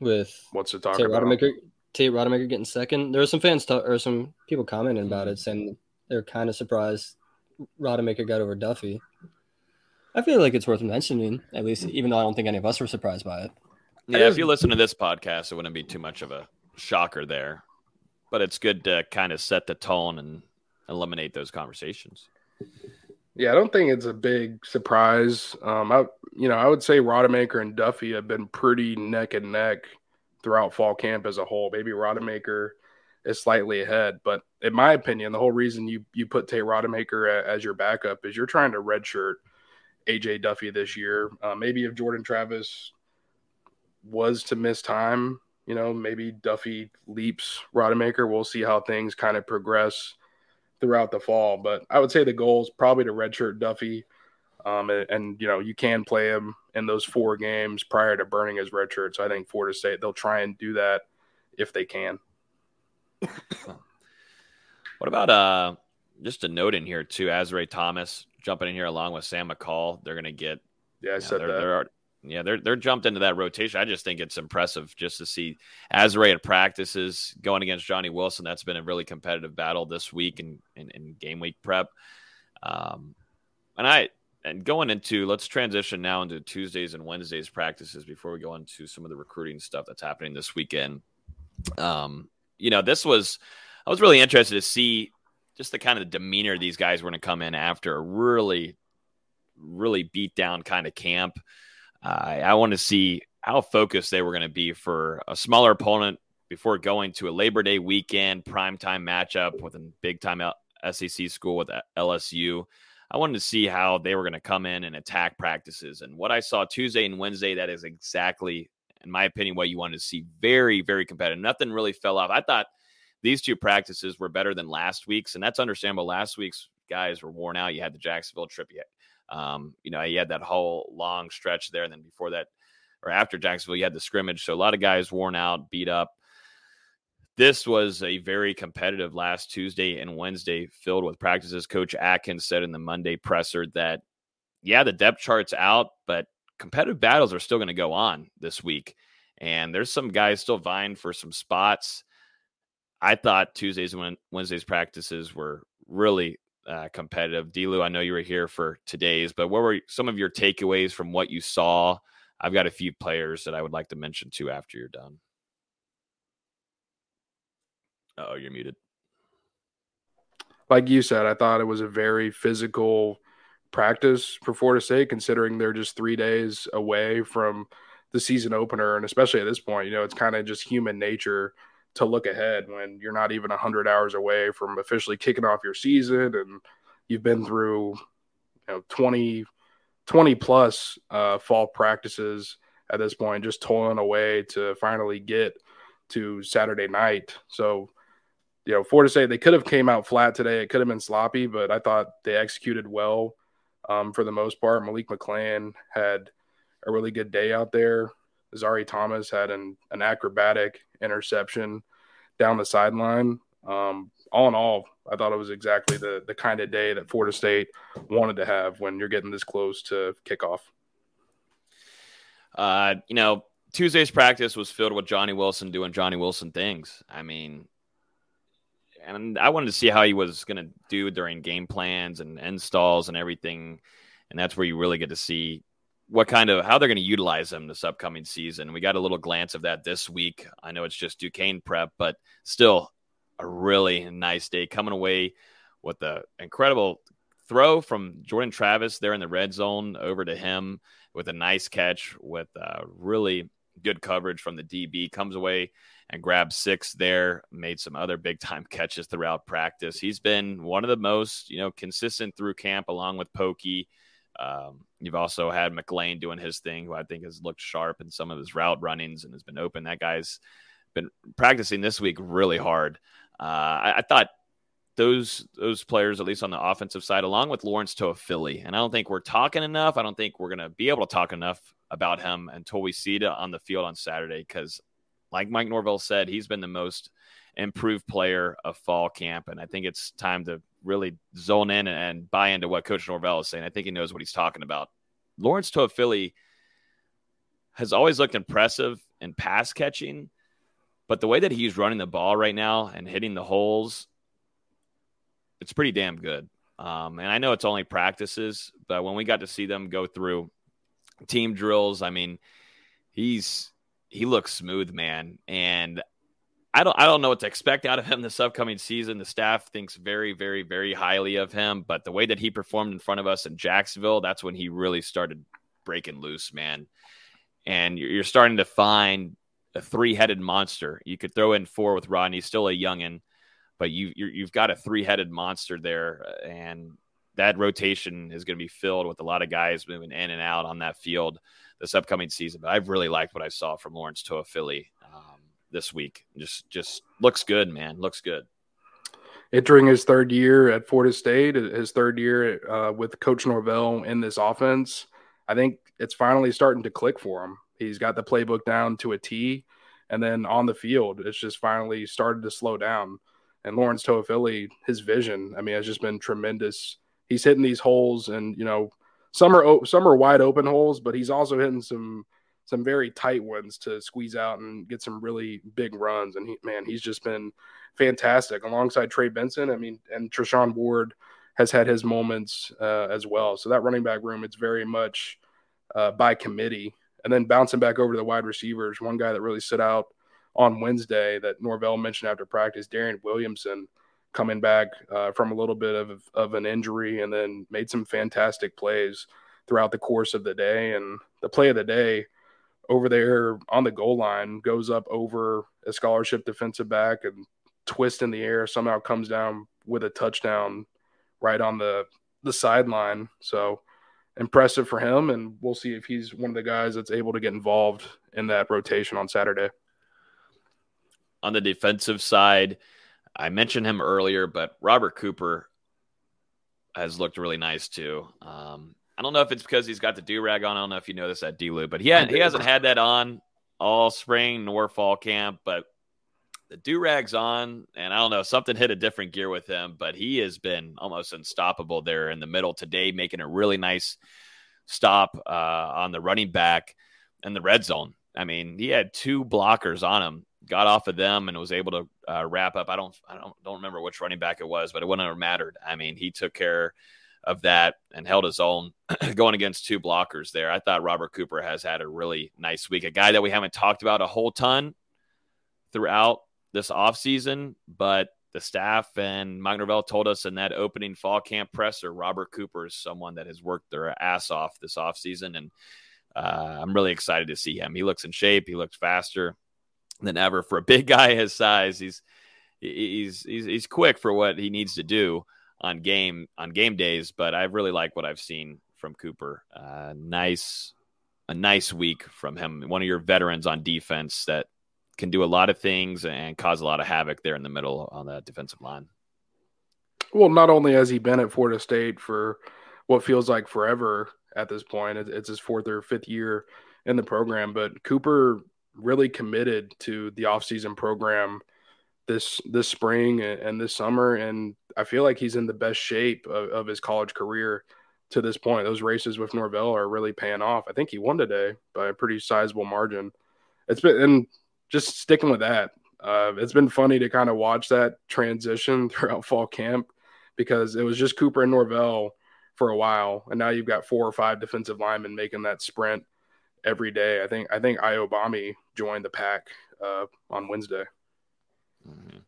With what's to talk Tate about? Rodemaker, Tate Rodemaker getting second. There are some fans talk, or some people commenting about it, mm-hmm. saying they're kind of surprised Rodemaker got over Duffy. I feel like it's worth mentioning, at least, even though I don't think any of us were surprised by it. Yeah, if you listen to this podcast, it wouldn't be too much of a shocker there. But it's good to kind of set the tone and eliminate those conversations. Yeah, I don't think it's a big surprise. Um, I, you know, I would say Rodemaker and Duffy have been pretty neck and neck throughout fall camp as a whole. Maybe Rodemaker is slightly ahead, but in my opinion, the whole reason you you put Tate Rodemaker as your backup is you're trying to redshirt – AJ Duffy this year. Uh, maybe if Jordan Travis was to miss time, you know, maybe Duffy leaps Rodemaker. We'll see how things kind of progress throughout the fall. But I would say the goal is probably to redshirt Duffy Um, and, and, you know, you can play him in those four games prior to burning his redshirt. So I think Florida State, they'll try and do that if they can. what about uh, just a note in here, too? Azareye'h Thomas jumping in here along with Sam McCall. They're going to get. Yeah, I said they're, that. They're, yeah, they're they're jumped into that rotation. I just think it's impressive just to see Azareye'h at practices going against Johnny Wilson. That's been a really competitive battle this week in, in, in game week prep. Um, and I and going into let's transition now into Tuesdays and Wednesdays practices before we go into some of the recruiting stuff that's happening this weekend. Um, you know, this was I was really interested to see just the kind of demeanor these guys were going to come in after a really, really beat down kind of camp. Uh, I want to see how focused they were going to be for a smaller opponent before going to a Labor Day weekend primetime matchup with a big time SEC school with LSU. I wanted to see how they were going to come in and attack practices. And what I saw Tuesday and Wednesday, that is exactly, in my opinion, what you wanted to see. Very, very competitive. Nothing really fell off. I thought these two practices were better than last week's, and that's understandable. Last week's guys were worn out. You had the Jacksonville trip. You um, you know, he had that whole long stretch there. And then before that, or after Jacksonville, you had the scrimmage. So a lot of guys worn out, beat up. This was a very competitive last Tuesday and Wednesday filled with practices. Coach Atkins said in the Monday presser that, yeah, the depth chart's out, but competitive battles are still going to go on this week. And there's some guys still vying for some spots. I thought Tuesdays and Wednesdays practices were really uh, competitive. Delu, I know you were here for today's, but what were some of your takeaways from what you saw? I've got a few players that I would like to mention too after you're done. Oh, you're muted. Like you said, I thought it was a very physical practice for Florida State, considering they're just three days away from the season opener. And especially at this point, you know, it's kind of just human nature to look ahead when you're not even 100 hours away from officially kicking off your season and you've been through you know 20 20 plus uh, fall practices at this point just toiling away to finally get to Saturday night. So you know for to say they could have came out flat today. It could have been sloppy but I thought they executed well. Um, for the most part Malik McClain had a really good day out there Zari Thomas had an, an acrobatic interception down the sideline. Um, all in all, I thought it was exactly the the kind of day that Florida State wanted to have when you're getting this close to kickoff. Uh, you know, Tuesday's practice was filled with Johnny Wilson doing Johnny Wilson things. I mean, and I wanted to see how he was going to do during game plans and installs and everything. And that's where you really get to see what kind of how they're going to utilize them this upcoming season. We got a little glance of that this week. I know it's just Duquesne prep, but still a really nice day coming away with the incredible throw from Jordan Travis there in the red zone over to him with a nice catch with uh, really good coverage from the DB. Comes away and grabs six there. Made some other big time catches throughout practice. He's been one of the most you know consistent through camp, along with Pokey. Um, you've also had McClain doing his thing, who I think has looked sharp in some of his route runnings and has been open. That guy's been practicing this week really hard. Uh, I, I, thought those those players, at least on the offensive side, along with Lawrence Toafili, and I don't think we're talking enough. I don't think we're to be able to talk enough about him until we see it on the field on Saturday. Because, like Mike Norvell said, he's been the most improved player of fall camp, and I think it's time to really zone in and buy into what Coach Norvell is saying. I think he knows what he's talking about. Lawrence Toafili has always looked impressive in pass catching, but the way that he's running the ball right now and hitting the holes, it's pretty damn good. Um, and I know it's only practices, but when we got to see them go through team drills, I mean, he's he looks smooth, man. And I don't I don't know what to expect out of him this upcoming season. The staff thinks very, very, very highly of him, but the way that he performed in front of us in Jacksonville, that's when he really started breaking loose, man. And you're starting to find a three-headed monster. You could throw in four with Rodney, still a youngin, but you you've got a three-headed monster there, and that rotation is going to be filled with a lot of guys moving in and out on that field this upcoming season. But I've really liked what I saw from Lawrence Toafili this week. Just just looks good, man. Looks good. entering his third year at Florida State, his third year uh, with Coach Norvell in this offense. I think it's finally starting to click for him. He's got the playbook down to a T, and then on the field, it's just finally started to slow down. And Lawrence Toafili, his vision, I mean, has just been tremendous. He's hitting these holes, and you know, some are some are wide open holes, but he's also hitting some some very tight ones to squeeze out and get some really big runs. And he, man, he's just been fantastic alongside Trey Benson. I mean, and Treshaun Ward has had his moments uh, as well. So that running back room, it's very much uh, by committee. And then bouncing back over to the wide receivers, one guy that really stood out on Wednesday that Norvell mentioned after practice, Darion Williamson, coming back uh, from a little bit of, of an injury and then made some fantastic plays throughout the course of the day. And the play of the day over there on the goal line goes up over a scholarship defensive back and twist in the air, somehow comes down with a touchdown right on the the sideline. So impressive for him, and we'll see if he's one of the guys that's able to get involved in that rotation on Saturday. On the defensive side, I mentioned him earlier, but Robert Cooper has looked really nice too. Um, I don't know if it's because he's got the do rag on. I don't know if you know this at D but he he hasn't had that on all spring nor fall camp. But the do rag's on, and I don't know, something hit a different gear with him, but he has been almost unstoppable there in the middle today, making a really nice stop uh, on the running back in the red zone. I mean, he had two blockers on him, got off of them, and was able to uh, wrap up. I don't, I don't, don't remember which running back it was, but it wouldn't have mattered. I mean, he took care of that and held his own going against two blockers there. I thought Robert Cooper has had a really nice week, a guy that we haven't talked about a whole ton throughout this offseason, but the staff and Mike Norvell told us in that opening fall camp presser, Robert Cooper is someone that has worked their ass off this offseason. And uh, I'm really excited to see him. He looks in shape. He looks faster than ever for a big guy his size. He's, he's, he's, he's quick for what he needs to do on game, on game days, but I really like what I've seen from Cooper. Uh, nice, a nice week from him. One of your veterans on defense that can do a lot of things and cause a lot of havoc there in the middle on that defensive line. Well, not only has he been at Florida State for what feels like forever at this point, it's his fourth or fifth year in the program, but Cooper really committed to the offseason program this this spring and this summer, and I feel like he's in the best shape of, of his college career to this point. Those races with Norvell are really paying off. I think he won today by a pretty sizable margin. It's been and just sticking with that. Uh, it's been funny to kind of watch that transition throughout fall camp because it was just Cooper and Norvell for a while, and now you've got four or five defensive linemen making that sprint every day. I think I think Iobami joined the pack uh, on Wednesday. Mm-hmm.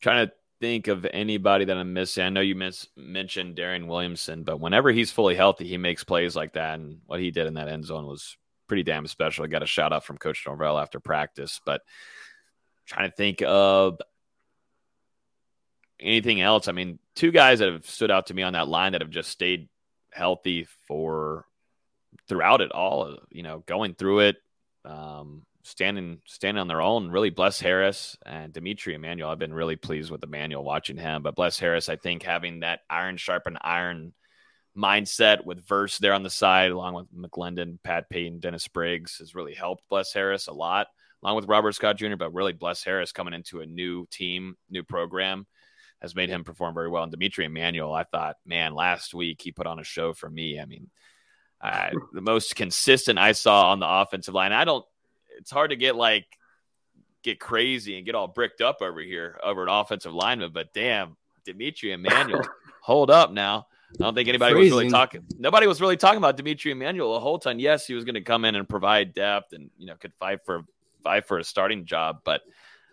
Trying to think of anybody that I'm missing. I know you miss, mentioned Darion Williamson, but whenever he's fully healthy, he makes plays like that, and what he did in that end zone was pretty damn special. I got a shout out from Coach Norvell after practice, but trying to think of anything else. I mean, two guys that have stood out to me on that line that have just stayed healthy for throughout it all, you know, going through it, um, standing standing on their own. Really, Bless Harris and D'Mitri Emmanuel. I've been really pleased with Emmanuel watching him, but Bless Harris, I think having that iron sharpen iron mindset with Verse there on the side, along with McLendon, Pat Payton, Dennis Briggs, has really helped Bless Harris a lot, along with Robert Scott Jr. But really, Bless Harris coming into a new team, new program, has made him perform very well. And D'Mitri Emmanuel, I thought, man, last week he put on a show for me. I mean, uh, the most consistent I saw on the offensive line. I don't. It's hard to get like get crazy and get all bricked up over here over an offensive lineman, but damn, D'Mitri Emmanuel, hold up now. I don't think anybody was really talking. Nobody was really talking about D'Mitri Emmanuel a whole ton. Yes, he was going to come in and provide depth, and you know could fight for fight for a starting job. But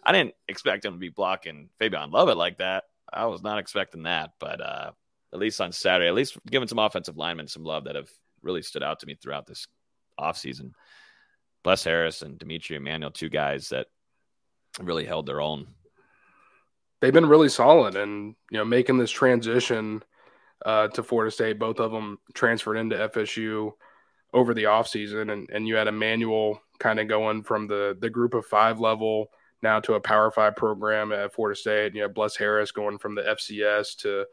I didn't expect him to be blocking Fabien Lovett like that. I was not expecting that. But uh, at least on Saturday, at least giving some offensive linemen some love that have really stood out to me throughout this offseason. Bless Harris and D'Mitri Emmanuel, two guys that really held their own. They've been really solid, and you know, making this transition uh, to Florida State. Both of them transferred into FSU over the offseason. And, and you had Emmanuel kind of going from the, the group of five level. now to a Power Five program at Florida State. And you know, Bless Harris going from the FCS to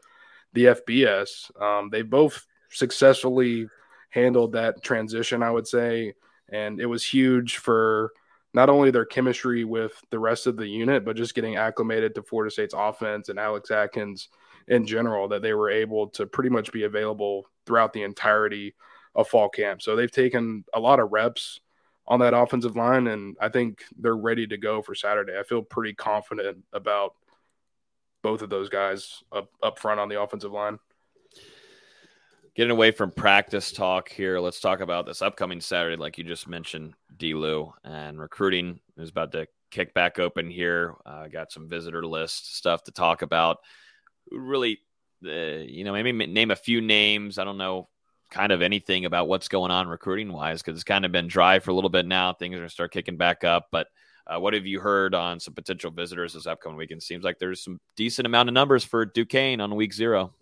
the FBS. Um, they both successfully handled that transition, I would say, and it was huge for not only their chemistry with the rest of the unit, but just getting acclimated to Florida State's offense and Alex Atkins in general, that they were able to pretty much be available throughout the entirety of fall camp. So they've taken a lot of reps on that offensive line, and I think they're ready to go for Saturday. I feel pretty confident about both of those guys up, up front on the offensive line. Getting away from practice talk here, let's talk about this upcoming Saturday, like you just mentioned, D. Lou, and recruiting is about to kick back open here. Uh, got some visitor list stuff to talk about. Really, uh, you know, maybe name a few names. I don't know, kind of anything about what's going on recruiting wise, because it's kind of been dry for a little bit now. Things are going to start kicking back up. But uh, what have you heard on some potential visitors this upcoming weekend? Seems like there's some decent amount of numbers for Duquesne on week zero.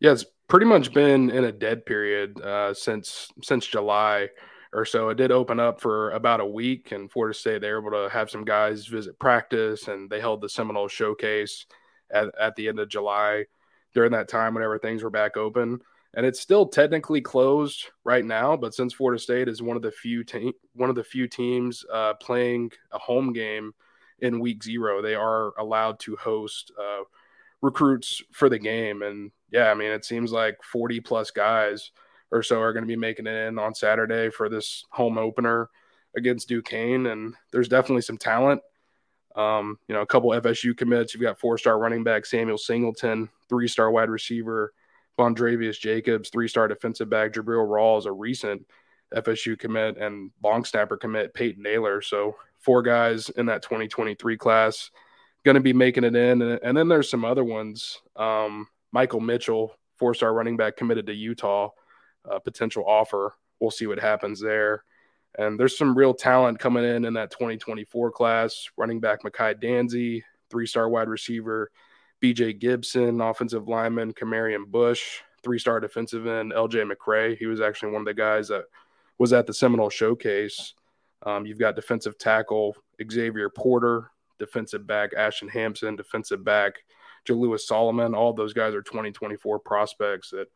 Yeah, it's pretty much been in a dead period uh, since since July or so. It did open up for about a week, and Florida State they were able to have some guys visit practice, and they held the Seminole Showcase at, at the end of July during that time whenever things were back open. And it's still technically closed right now, but since Florida State is one of the few te- one of the few teams uh, playing a home game in week zero, they are allowed to host uh, recruits for the game. And yeah, I mean, it seems like 40 plus guys or so are going to be making it in on Saturday for this home opener against Duquesne. And there's definitely some talent. Um, you know, a couple FSU commits. You've got four star running back Samuel Singleton, three star wide receiver Vandrevius Jacobs, three star defensive back Jabril Rawls, a recent FSU commit, and long snapper commit Peyton Naylor. So, four guys in that 2023 class going to be making it in. And, and, then there's some other ones. Um, Michael Mitchell, four star running back, committed to Utah, potential offer. We'll see what happens there. And there's some real talent coming in in that 2024 class. Running back Makai Danzi, three star wide receiver, BJ Gibson, offensive lineman, Camarion Bush, three star defensive end, LJ McCray. He was actually one of the guys that was at the Seminole Showcase. Um, you've got defensive tackle Xavier Porter, defensive back Ashton Hampson, defensive back Jalewis Solomon. All those guys are 2024 prospects that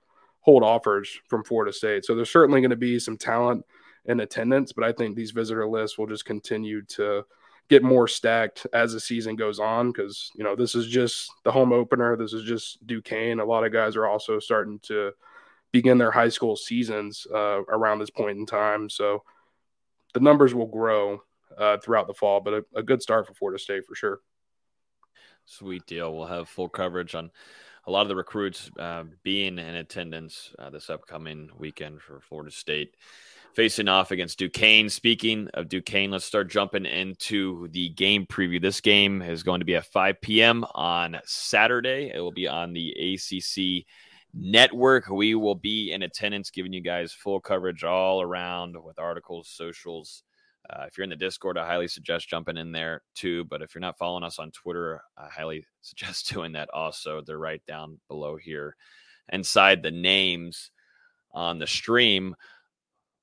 hold offers from Florida State. So there's certainly going to be some talent in attendance, but I think these visitor lists will just continue to get more stacked as the season goes on because you know this is just the home opener. This is just Duquesne. A lot of guys are also starting to begin their high school seasons uh, around this point in time. So the numbers will grow uh, throughout the fall, but a, a good start for Florida State for sure. Sweet deal. We'll have full coverage on a lot of the recruits uh, being in attendance uh, this upcoming weekend for Florida State facing off against Duquesne. Speaking of Duquesne, let's start jumping into the game preview. This game is going to be at 5 p.m. on Saturday. It will be on the ACC network. We will be in attendance, giving you guys full coverage all around with articles, socials, uh, if you're in the Discord, I highly suggest jumping in there too. But if you're not following us on Twitter, I highly suggest doing that also. They're right down below here inside the names on the stream.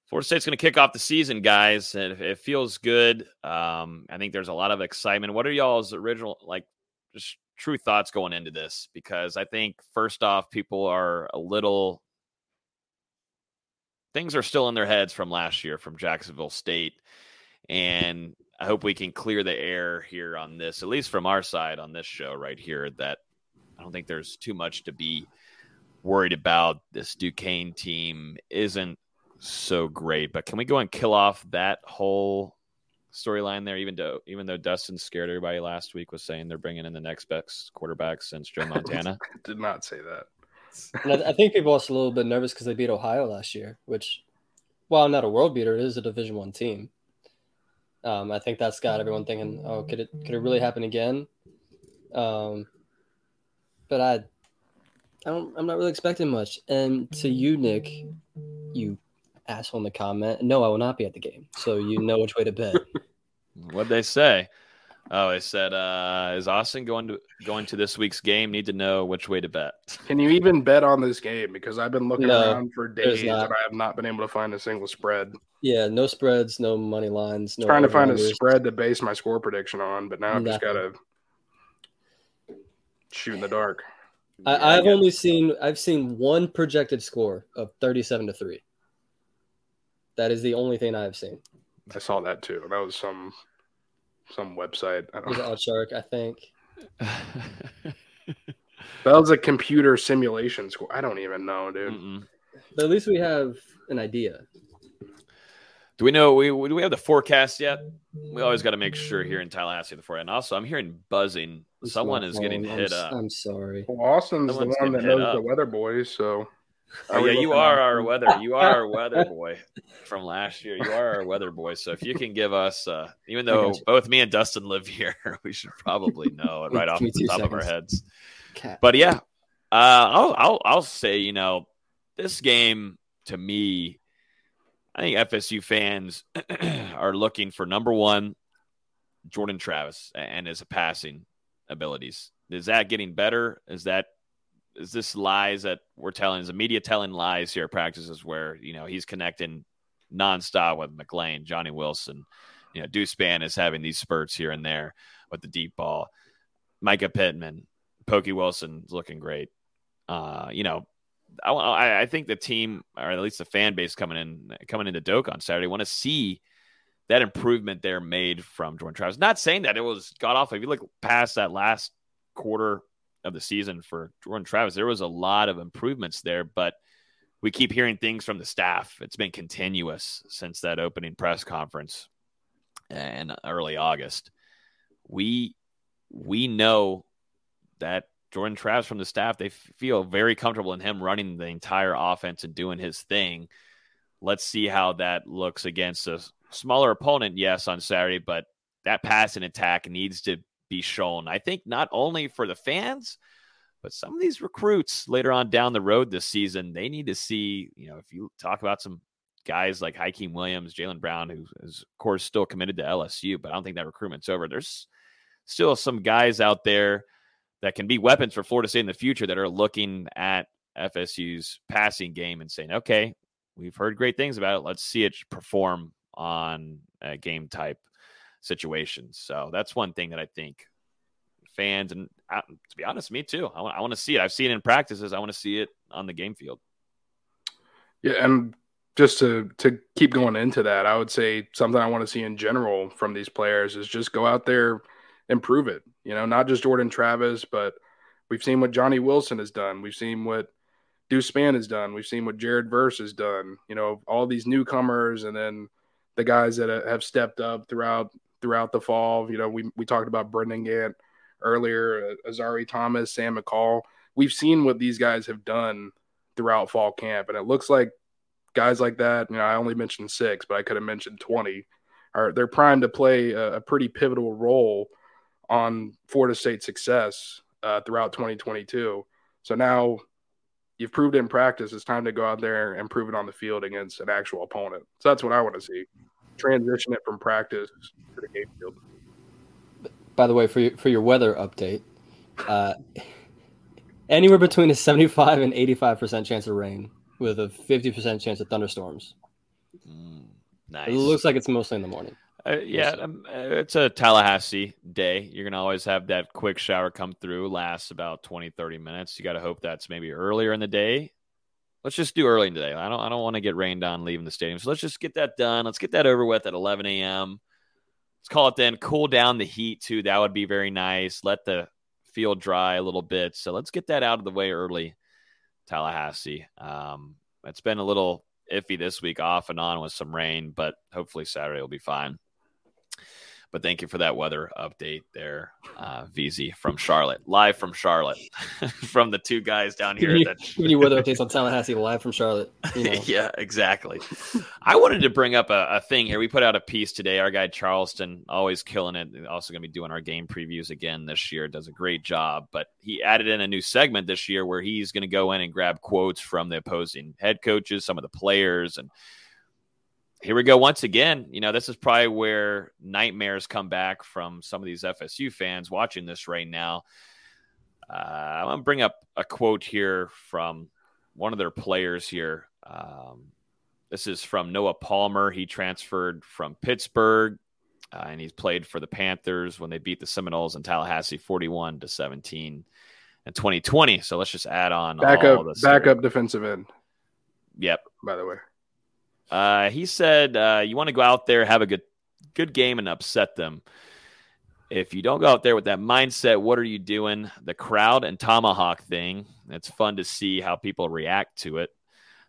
Florida State's going to kick off the season, guys, and it feels good. Um, I think there's a lot of excitement. What are y'all's original, like, just true thoughts going into this? Because I think, first off, people are a little things are still in their heads from last year from Jacksonville State and I hope we can clear the air here on this, at least from our side on this show right here, that I don't think there's too much to be worried about. This Duquesne team isn't so great, but can we go and kill off that whole storyline there? Even though, even though Dustin scared everybody last week, was saying they're bringing in the next best quarterback since Joe Montana. Did not say that. I, I think people are also a little bit nervous because they beat Ohio last year, which, while not a world beater, it is a Division One team. Um, I think that's got everyone thinking, oh, could it could it really happen again? Um, but I, I don't. I'm not really expecting much. And to you, Nick, you asshole in the comment. No, I will not be at the game, so you know which way to bet. What'd they say? Oh, I said, uh, is Austin going to going to this week's game? Need to know which way to bet. Can you even bet on this game? Because I've been looking No, around for days and. I have not been able to find a single spread. Yeah, no spreads, no money lines, no. Trying to find a spread to base my score prediction on, but now I've just got to shoot in the dark. I, I've only seen I've seen one projected score of thirty-seven to three. That is the only thing I've seen. I saw that too. That was some some website. I don't was know. Outshark, I think. That was a computer simulation score. I don't even know, dude. But at least we have an idea. Do we know? We do we have the forecast yet? We always got to make sure here in Tallahassee before. And also, I'm hearing buzzing. It's Someone is getting hit I'm, up. I'm sorry. Well, Austin's Someone's the one that getting hit knows the weather boys, so Oh yeah, you are at- our weather. You are our weather boy from last year. You are our weather boy. So if you can give us, uh, even though got you. both me and Dustin live here, we should probably know it right off the two top of our heads. Cat. But yeah, uh, I'll I'll I'll say you know this game to me, I think FSU fans are looking for number one, Jordan Travis and his passing abilities. Is that getting better? Is that is this lies that we're telling? Is the media telling lies here at practices where you know he's connecting nonstop with McClain, Johnny Wilson, you know, Deuce Spann is having these spurts here and there with the deep ball. Mycah Pittman, Pokey Wilson's looking great. Uh, you know, I, I think the team, or at least the fan base coming in coming into Doak on Saturday, want to see that improvement there made from Jordan Travis. Not saying that it was got off. If you look past that last quarter of the season for Jordan Travis, there was a lot of improvements there, but we keep hearing things from the staff. It's been continuous since that opening press conference in early August. We we know that Jordan Travis from the staff, they feel very comfortable in him running the entire offense and doing his thing. Let's see how that looks against a smaller opponent, yes, on Saturday, but that passing attack needs to be shown. I think not only for the fans, but some of these recruits later on down the road this season, they need to see, you know, if you talk about some guys like Hykeem Williams, Jalen Brown, who is, of course, still committed to LSU, but I don't think that recruitment's over. There's still some guys out there that can be weapons for Florida State in the future that are looking at FSU's passing game and saying, okay, we've heard great things about it. Let's see it perform on game type situations. So that's one thing that I think fans and uh, to be honest, me too. I want, I want to see it. I've seen it in practices. I want to see it on the game field. Yeah, and just to to keep going into that, I would say something I want to see in general from these players is just go out there and prove it. You know, not just Jordan Travis, but we've seen what Johnny Wilson has done. We've seen what Deuce Spann has done. We've seen what Jared Verse has done. You know, all these newcomers, and then the guys that have stepped up throughout throughout the fall. You know, we we talked about Brendan Gant earlier, uh, Azareye'h Thomas, Sam McCall. We've seen what these guys have done throughout fall camp, and it looks like guys like that. You know, I only mentioned six, but I could have mentioned twenty. Are they're primed to play a, a pretty pivotal role on Florida State's success uh, throughout 2022. So now you've proved it in practice. It's time to go out there and prove it on the field against an actual opponent. So that's what I want to see. Transition it from practice to the game field. By the way, for your, for your weather update, uh, anywhere between a 75 and 85% chance of rain with a 50% chance of thunderstorms. Nice. It looks like it's mostly in the morning. Uh, yeah, um, uh, it's a Tallahassee day. You're going to always have that quick shower come through, lasts about 20, 30 minutes. You got to hope that's maybe earlier in the day. Let's just do early in the day. I don't I don't want to get rained on leaving the stadium. So let's just get that done. Let's get that over with at 11 a.m. Let's call it then. Cool down the heat too. That would be very nice. Let the field dry a little bit. So let's get that out of the way early, Tallahassee. Um, it's been a little iffy this week, off and on with some rain, but hopefully Saturday will be fine. But thank you for that weather update there, uh, VZ from Charlotte, live from Charlotte, from the two guys down here. You, that you weather updates on Tallahassee live from Charlotte. You know. yeah, exactly. I wanted to bring up a, a, thing here. We put out a piece today. Our guy Charleston, always killing it. Also going to be doing our game previews again this year. Does a great job. But he added in a new segment this year where he's going to go in and grab quotes from the opposing head coaches, some of the players, and here we go once again. You know, this is probably where nightmares come back from some of these FSU fans watching this right now. Uh, I'm going to bring up a quote here from one of their players here. Um, this is from Noah Palmer. He transferred from Pittsburgh, uh, and he's played for the Panthers when they beat the Seminoles in Tallahassee, 41 to 17 in 2020. So let's just add on backup backup defensive end. Yep. By the way, uh, he said uh, you want to go out there, have a good good game, and upset them. If you don't go out there with that mindset, what are you doing? The crowd and tomahawk thing. It's fun to see how people react to it.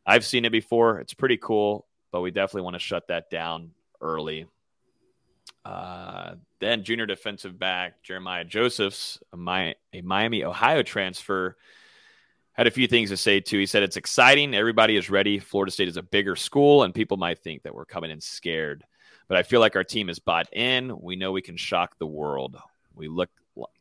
I've seen it before. It's pretty cool, but we definitely want to shut that down early. Uh, then junior defensive back Jeremiah Josephs, a, Miami, Ohio transfer, had a few things to say too. He said it's exciting. Everybody is ready. Florida State is a bigger school, and people might think that we're coming in scared. But I feel like our team is bought in. We know we can shock the world. We look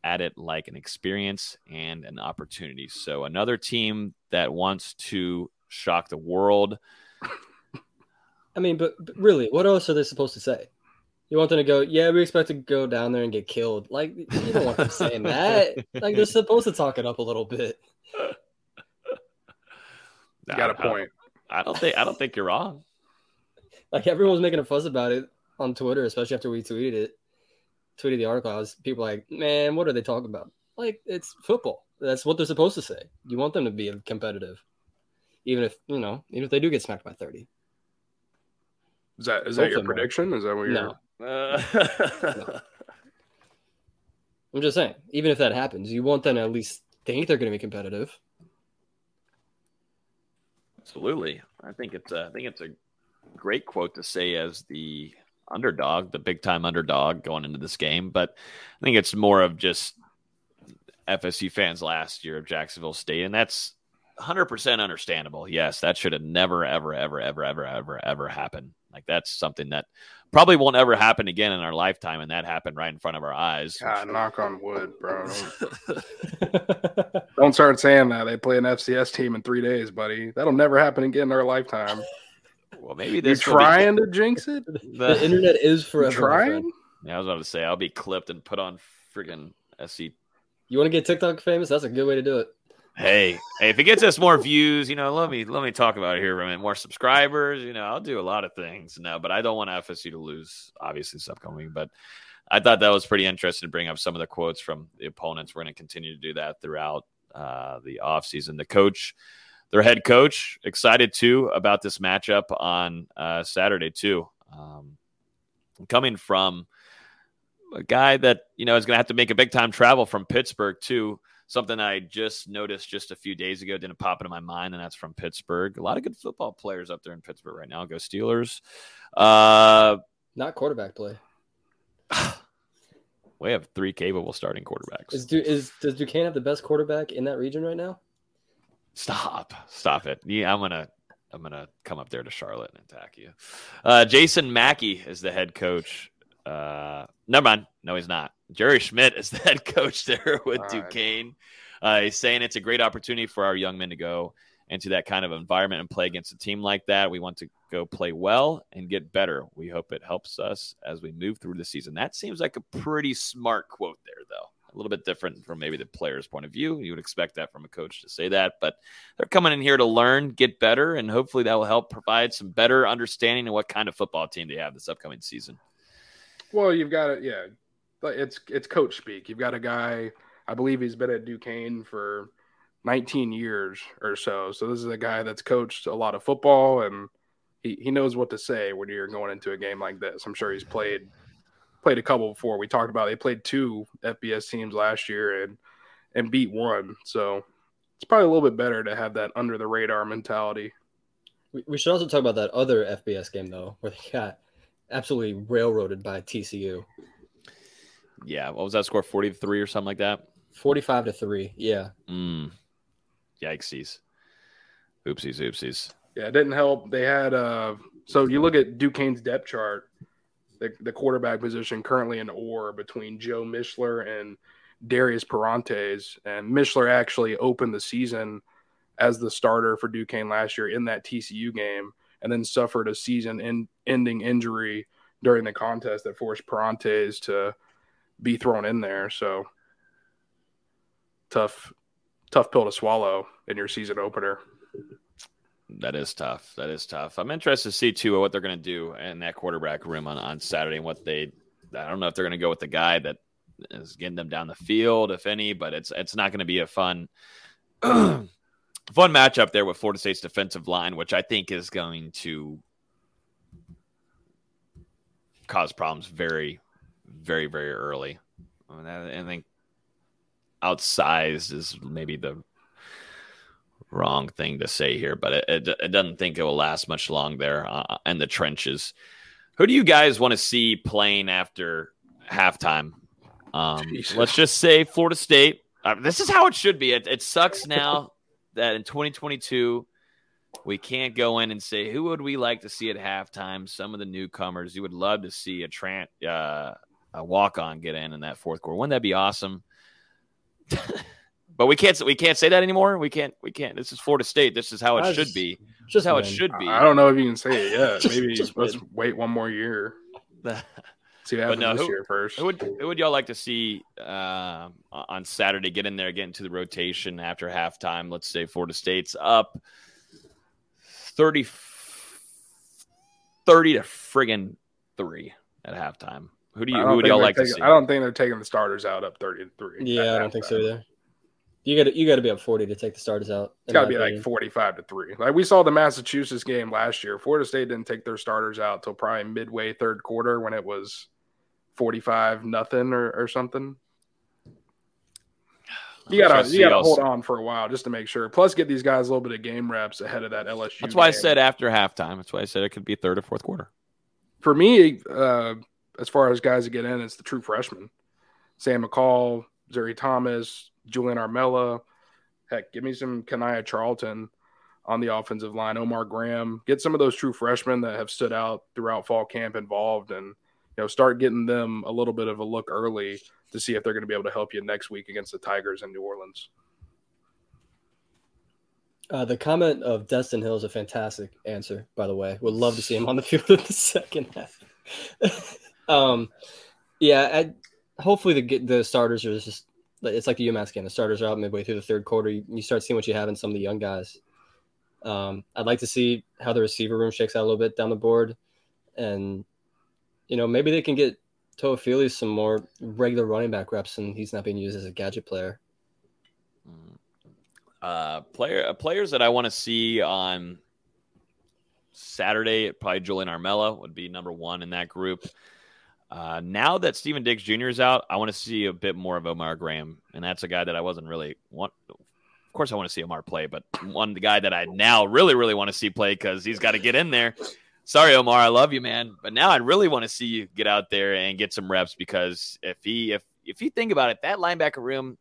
at it like an experience and an opportunity. So another team that wants to shock the world. I mean, but, but really, what else are they supposed to say? You want them to go, yeah, we expect to go down there and get killed. Like, you don't want them saying that. Like, they're supposed to talk it up a little bit. You got a point. I don't think I don't think you're wrong. Like everyone was making a fuss about it on Twitter, especially after we tweeted it. Tweeted the article. I was people like, man, what are they talking about? Like, it's football. That's what they're supposed to say. You want them to be competitive, even if you know, even if they do get smacked by thirty. Is that is that your prediction? Is that what you're? Uh, no. no. I'm just saying, even if that happens, you want them to at least think they're going to be competitive. Absolutely, I think it's a, I think it's a great quote to say as the underdog, the big time underdog going into this game. But I think it's more of just FSU fans last year of Jacksonville State, and that's 100% understandable. Yes, that should have never, ever, ever, ever, ever, ever, ever happened. Like that's something that probably won't ever happen again in our lifetime, and that happened right in front of our eyes. God, knock on wood, bro. Don't, don't start saying that. They play an FCS team in three days, buddy. That'll never happen again in our lifetime. Well, maybe this You're trying be... to jinx it. The, the internet is forever. Trying. Yeah, I was about to say I'll be clipped and put on friggin' SC. You want to get TikTok famous? That's a good way to do it. Hey, hey, if it gets us more views, you know, let me let me talk about it here for a minute. More subscribers, you know, I'll do a lot of things. No, but I don't want FSU to lose, obviously, this upcoming. But I thought that was pretty interesting to bring up some of the quotes from the opponents. We're going to continue to do that throughout uh, the offseason. The coach, their head coach, excited too about this matchup on uh, Saturday too. Um, coming from a guy that you know is going to have to make a big time travel from Pittsburgh too something I just noticed just a few days ago didn't pop into my mind, and that's from Pittsburgh. A lot of good football players up there in Pittsburgh right now. Go Steelers. Uh, Not quarterback play. we have three capable starting quarterbacks. Is, is does Duquesne have the best quarterback in that region right now? Stop, stop it. Yeah, I'm gonna I'm gonna come up there to Charlotte and attack you. Uh, Jason Mackey is the head coach. Uh, never mind. No, he's not. Jerry Schmitt is the head coach there with All Duquesne. Right. Uh, he's saying it's a great opportunity for our young men to go into that kind of environment and play against a team like that. We want to go play well and get better. We hope it helps us as we move through the season. That seems like a pretty smart quote there, though. A little bit different from maybe the player's point of view. You would expect that from a coach to say that, but they're coming in here to learn, get better, and hopefully that will help provide some better understanding of what kind of football team they have this upcoming season. Well, you've got it. Yeah, it's it's coach speak. You've got a guy. I believe he's been at Duquesne for 19 years or so. So this is a guy that's coached a lot of football and he, he knows what to say when you're going into a game like this. I'm sure he's played played a couple before. We talked about they played two FBS teams last year and and beat one. So it's probably a little bit better to have that under the radar mentality. We, we should also talk about that other FBS game though, where they got absolutely railroaded by TCU. Yeah, what was that score? Forty three or something like that. Forty-five to three. Yeah. Mm. Yikesies. Oopsies, oopsies. Yeah, it didn't help. They had uh so you look at Duquesne's depth chart, the, the quarterback position currently in or between Joe Mischler and Darius Perrantes. And Mischler actually opened the season as the starter for Duquesne last year in that TCU game. and then suffered a season in, ending injury during the contest that forced Perrantes to be thrown in there. So tough, tough pill to swallow in your season opener. That is tough. That is tough. I'm interested to see too what they're going to do in that quarterback room on, on Saturday and what they. I don't know if they're going to go with the guy that is getting them down the field, if any, but it's it's not going to be a fun fun matchup there with Florida State's defensive line, which I think is going to cause problems very, very, very early. I, I think outsized is maybe the wrong thing to say here, but it, it, it doesn't think it will last much long there uh, in the trenches. Who do you guys want to see playing after halftime? Um, let's just say Florida State. Uh, this is how it should be. It, it sucks now that in 2022 we can't go in and say who would we like to see at halftime. Some of the newcomers you would love to see a Trant, uh, a walk on get in in that fourth quarter. Wouldn't that be awesome? But we can't we can't say that anymore. We can't we can't. This is Florida State. This is how it should be. Just how it should be. I don't know if you can say it yet. Maybe let's wait one more year. See what happens no, this who, year first. Who would, who would y'all like to see uh, on Saturday get in there, get into the rotation after halftime? Let's say Florida State's up 30, 30 to friggin' three at halftime. Who do you who would y'all like taking, to see? I don't think they're taking the starters out up thirty to three. Yeah, I don't think so either. You got to you got to be up forty to take the starters out. It's got to be opinion. like forty-five to three. Like we saw the Massachusetts game last year. Florida State didn't take their starters out till probably midway third quarter when it was forty-five nothing or, or something. You gotta you gotta hold on for a while just to make sure. Plus, get these guys a little bit of game reps ahead of that LSU. That's why game. I said after halftime. That's why I said it could be third or fourth quarter. For me, uh, as far as guys that get in, it's the true freshmen: Sam McCall, Zuri Thomas, Julian Armella. Heck, give me some Kanaya Charlton on the offensive line. Omar Graham. Get some of those true freshmen that have stood out throughout fall camp involved, and you know start getting them a little bit of a look early to see if they're going to be able to help you next week against the Tigers in New Orleans. Uh, the comment of Destyn Hill is a fantastic answer, by the way. Would love to see him on the field in the second half. um, yeah, I, hopefully the the starters are just it's like the UMass game. The starters are out midway through the third quarter. You, you start seeing what you have in some of the young guys. Um, I'd like to see how the receiver room shakes out a little bit down the board, and you know maybe they can get Toafili some more regular running back reps, and he's not being used as a gadget player. Uh, player uh, players that I want to see on Saturday, probably Julian Armella would be number one in that group. Uh, now that Stephen Dix Jr. is out, I want to see a bit more of Omar Graham, and that's a guy that I wasn't really want. Of course, I want to see Omar play, but one the guy that I now really, really want to see play because he's got to get in there. Sorry, Omar, I love you, man, but now I really want to see you get out there and get some reps because if he, if if you think about it, that linebacker room,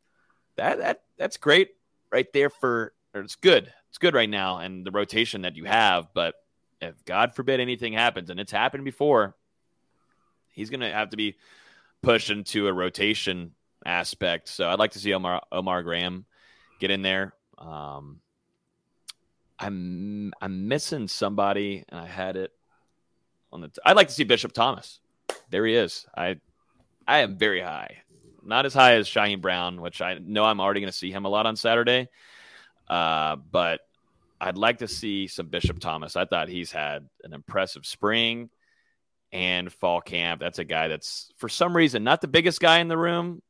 that that that's great right there for. it's good. It's good right now, and the rotation that you have, but if God forbid anything happens, and it's happened before, he's going to have to be pushed into a rotation aspect. So I'd like to see Omar Omar Graham get in there. Um, I'm I'm missing somebody, and I had it on the. i would like to see Bishop Thomas. There he is. I I am very high, not as high as Shyheim Brown, which I know I'm already going to see him a lot on Saturday. Uh, but I'd like to see some Bishop Thomas. I thought he's had an impressive spring and fall camp. That's a guy that's for some reason not the biggest guy in the room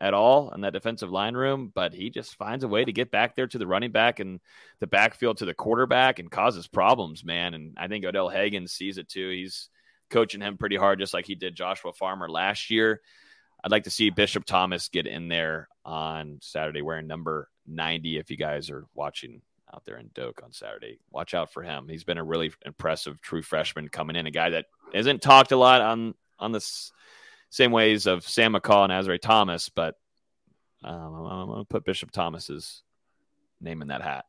at all in that defensive line room, but he just finds a way to get back there to the running back and the backfield to the quarterback and causes problems, man. And I think Odell Haggins sees it too. He's coaching him pretty hard, just like he did Joshua Farmer last year. I'd like to see Bishop Thomas get in there on Saturday wearing number 90 if you guys are watching out there in Doak on Saturday. Watch out for him. He's been a really impressive true freshman coming in, a guy that isn't talked a lot on on the same ways of Sam McCall and Azareye'h Thomas, but um, I'm going to put Bishop Thomas's name in that hat.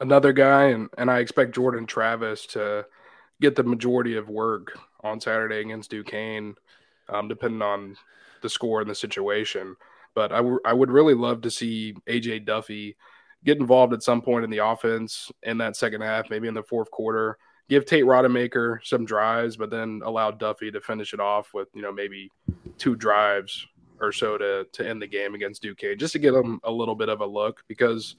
Another guy, and, and I expect Jordan Travis to get the majority of work on Saturday against Duquesne, um, depending on the score and the situation. But I, w- I would really love to see AJ Duffy get involved at some point in the offense in that second half, maybe in the fourth quarter, give Tate Rodemaker some drives, but then allow Duffy to finish it off with you know maybe two drives or so to to end the game against Duquesne, just to give him a little bit of a look because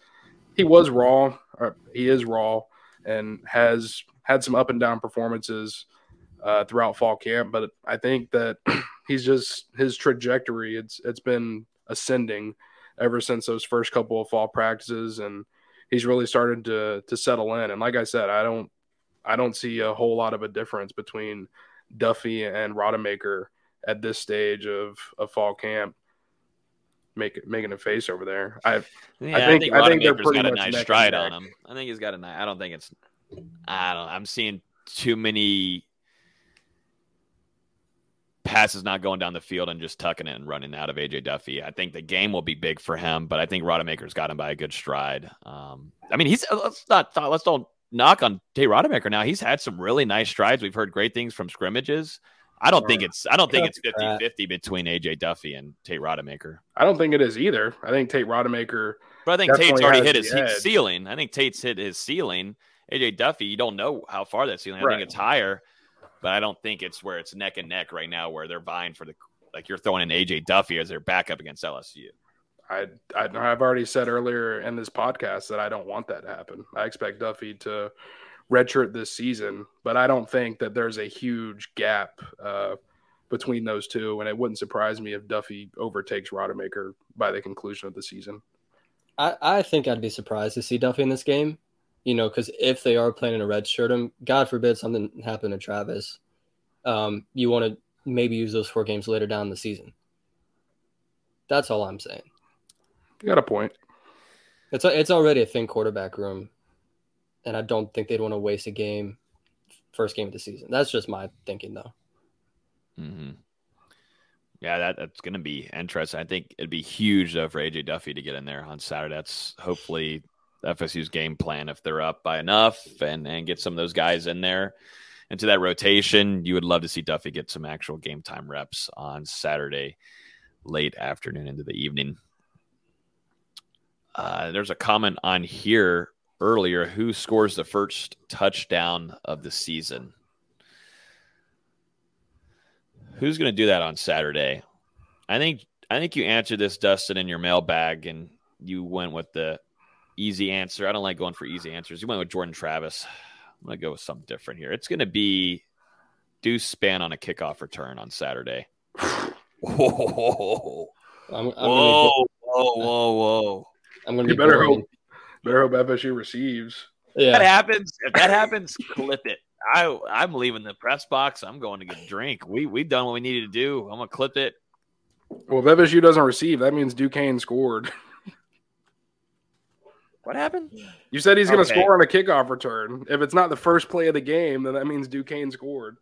he was raw, or he is raw, and has had some up and down performances uh, throughout fall camp. But I think that he's just his trajectory. It's it's been ascending ever since those first couple of fall practices, and he's really started to to settle in. And like I said, I don't I don't see a whole lot of a difference between Duffy and Rodemaker at this stage of, of fall camp. Make, making a face over there. I, Yeah, I think, I think, they're Rodemaker's pretty got a nice stride on him. I think he's got a nice. I don't think it's. I don't. I'm seeing too many passes not going down the field and just tucking it and running out of AJ Duffy. I think the game will be big for him, but I think Rodemaker's got him by a good stride. Um, I mean, he's let's not let's don't knock on Tate Rodemaker now. He's had some really nice strides. We've heard great things from scrimmages. I don't think it's I don't think it's 50-50 between AJ Duffy and Tate Rodemaker. I don't think it is either. I think Tate Rodemaker. But I think Tate's already hit his edge. ceiling. I think Tate's hit his ceiling. AJ Duffy, you don't know how far that ceiling. I Right. think it's higher, but I don't think it's where it's neck and neck right now, where they're vying for the like you're throwing in AJ Duffy as their backup against LSU. I, I I've already said earlier in this podcast that I don't want that to happen. I expect Duffy to redshirt this season, but I don't think that there's a huge gap uh, between those two, and it wouldn't surprise me if Duffy overtakes Rodemaker by the conclusion of the season. I, I think I'd be surprised to see Duffy in this game. You know, because if they are planning to redshirt him, God forbid something happen to Travis, um, you want to maybe use those four games later down in the season. That's all I'm saying. You got a point. It's a, it's already a thin quarterback room, and I don't think they'd want to waste a game, first game of the season. That's just my thinking, though. Mm-hmm. Yeah, that, that's going to be interesting. I think it'd be huge though for AJ Duffy to get in there on Saturday. That's hopefully FSU's game plan if they're up by enough and and get some of those guys in there into that rotation. You would love to see Duffy get some actual game time reps on Saturday, late afternoon into the evening. Uh, there's a comment on here earlier. Who scores the first touchdown of the season? Who's going to do that on Saturday? I think I think you answered this, Dustin, in your mailbag, and you went with the easy answer. I don't like going for easy answers. You went with Jordan Travis. I'm going to go with something different here. It's going to be Deuce Spann on a kickoff return on Saturday. Whoa, I'm, I'm whoa, whoa, whoa, whoa! I'm going You better hope, better hope FSU receives. If that happens, if that happens, clip it. I I'm leaving the press box. I'm going to get a drink. We we done what we needed to do. I'm gonna clip it. Well, if FSU doesn't receive, that means Duquesne scored. What happened? You said he's going to Okay. score on a kickoff return. If it's not the first play of the game, then that means Duquesne scored.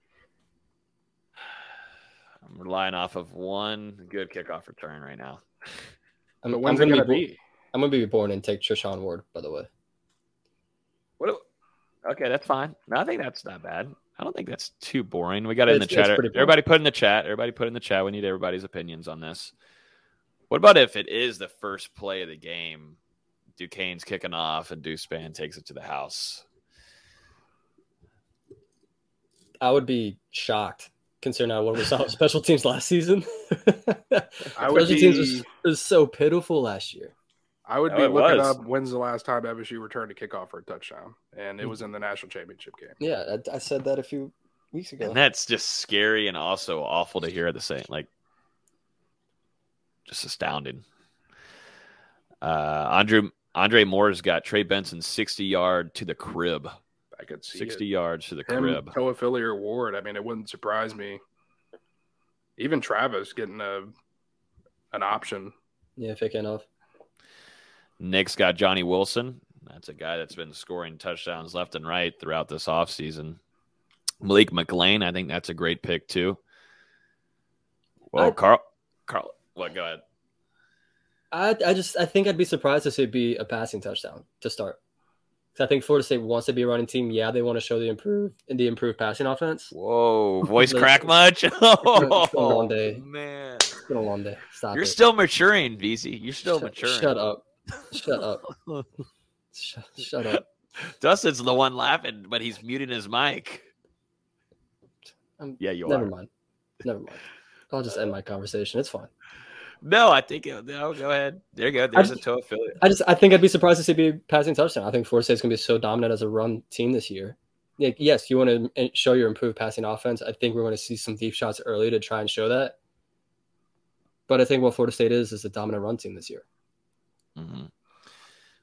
I'm relying off of one good kickoff return right now. I'm, But I'm it gonna gonna be, be? I'm gonna be born and take Treshaun Ward. By the way, What? Okay, that's fine. No, I think that's not bad. I don't think that's too boring. We got it in the It's- it's chat. Everybody put in the chat. Everybody put in the chat. We need everybody's opinions on this. What about if it is the first play of the game? Duquesne's kicking off and Deuce Spann takes it to the house. I would be shocked considering how what we saw special teams last season. I would special teams was, was so pitiful last year. I would Oh, be looking was. up when's the last time FSU returned a kickoff for a touchdown, and it was in the national championship game. Yeah, I, I said that a few weeks ago. And that's just scary and also awful to hear at the same like just astounding. Uh Andre Andre Moore's got Trey Benson 60 yard to the crib. I could see 60 it. yards to the Him, crib. Toafili or Ward. I mean, it wouldn't surprise me. Even Travis getting a an option. Yeah, fake enough. Nick's got Johnny Wilson. That's a guy that's been scoring touchdowns left and right throughout this offseason. Malik McClain, I think that's a great pick too. Well, I- Carl Carl what go ahead. I I just I think I'd be surprised to see it be a passing touchdown to start. 'Cause I think Florida State wants to be a running team. Yeah, they want to show the improve the improved passing offense. Whoa, voice crack much? It's been a Oh, long day. man. It's been a long day. Stop You're it. still maturing, VZ. You're still Shut- maturing. Shut up. Shut up. shut, shut up. Dustin's the one laughing, but he's muting his mic. Um, yeah, you never are. Never mind. Never mind. I'll just end my conversation. It's fine. No, I think it, no. Go ahead. There you go. There's a just- Toafili. I just I think I'd be surprised to see be passing touchdown. I think Florida State's gonna be so dominant as a run team this year. Like, yes, you want to show your improved passing offense. I think we're going to see some deep shots early to try and show that. But I think what Florida State is is a dominant run team this year. Mm-hmm.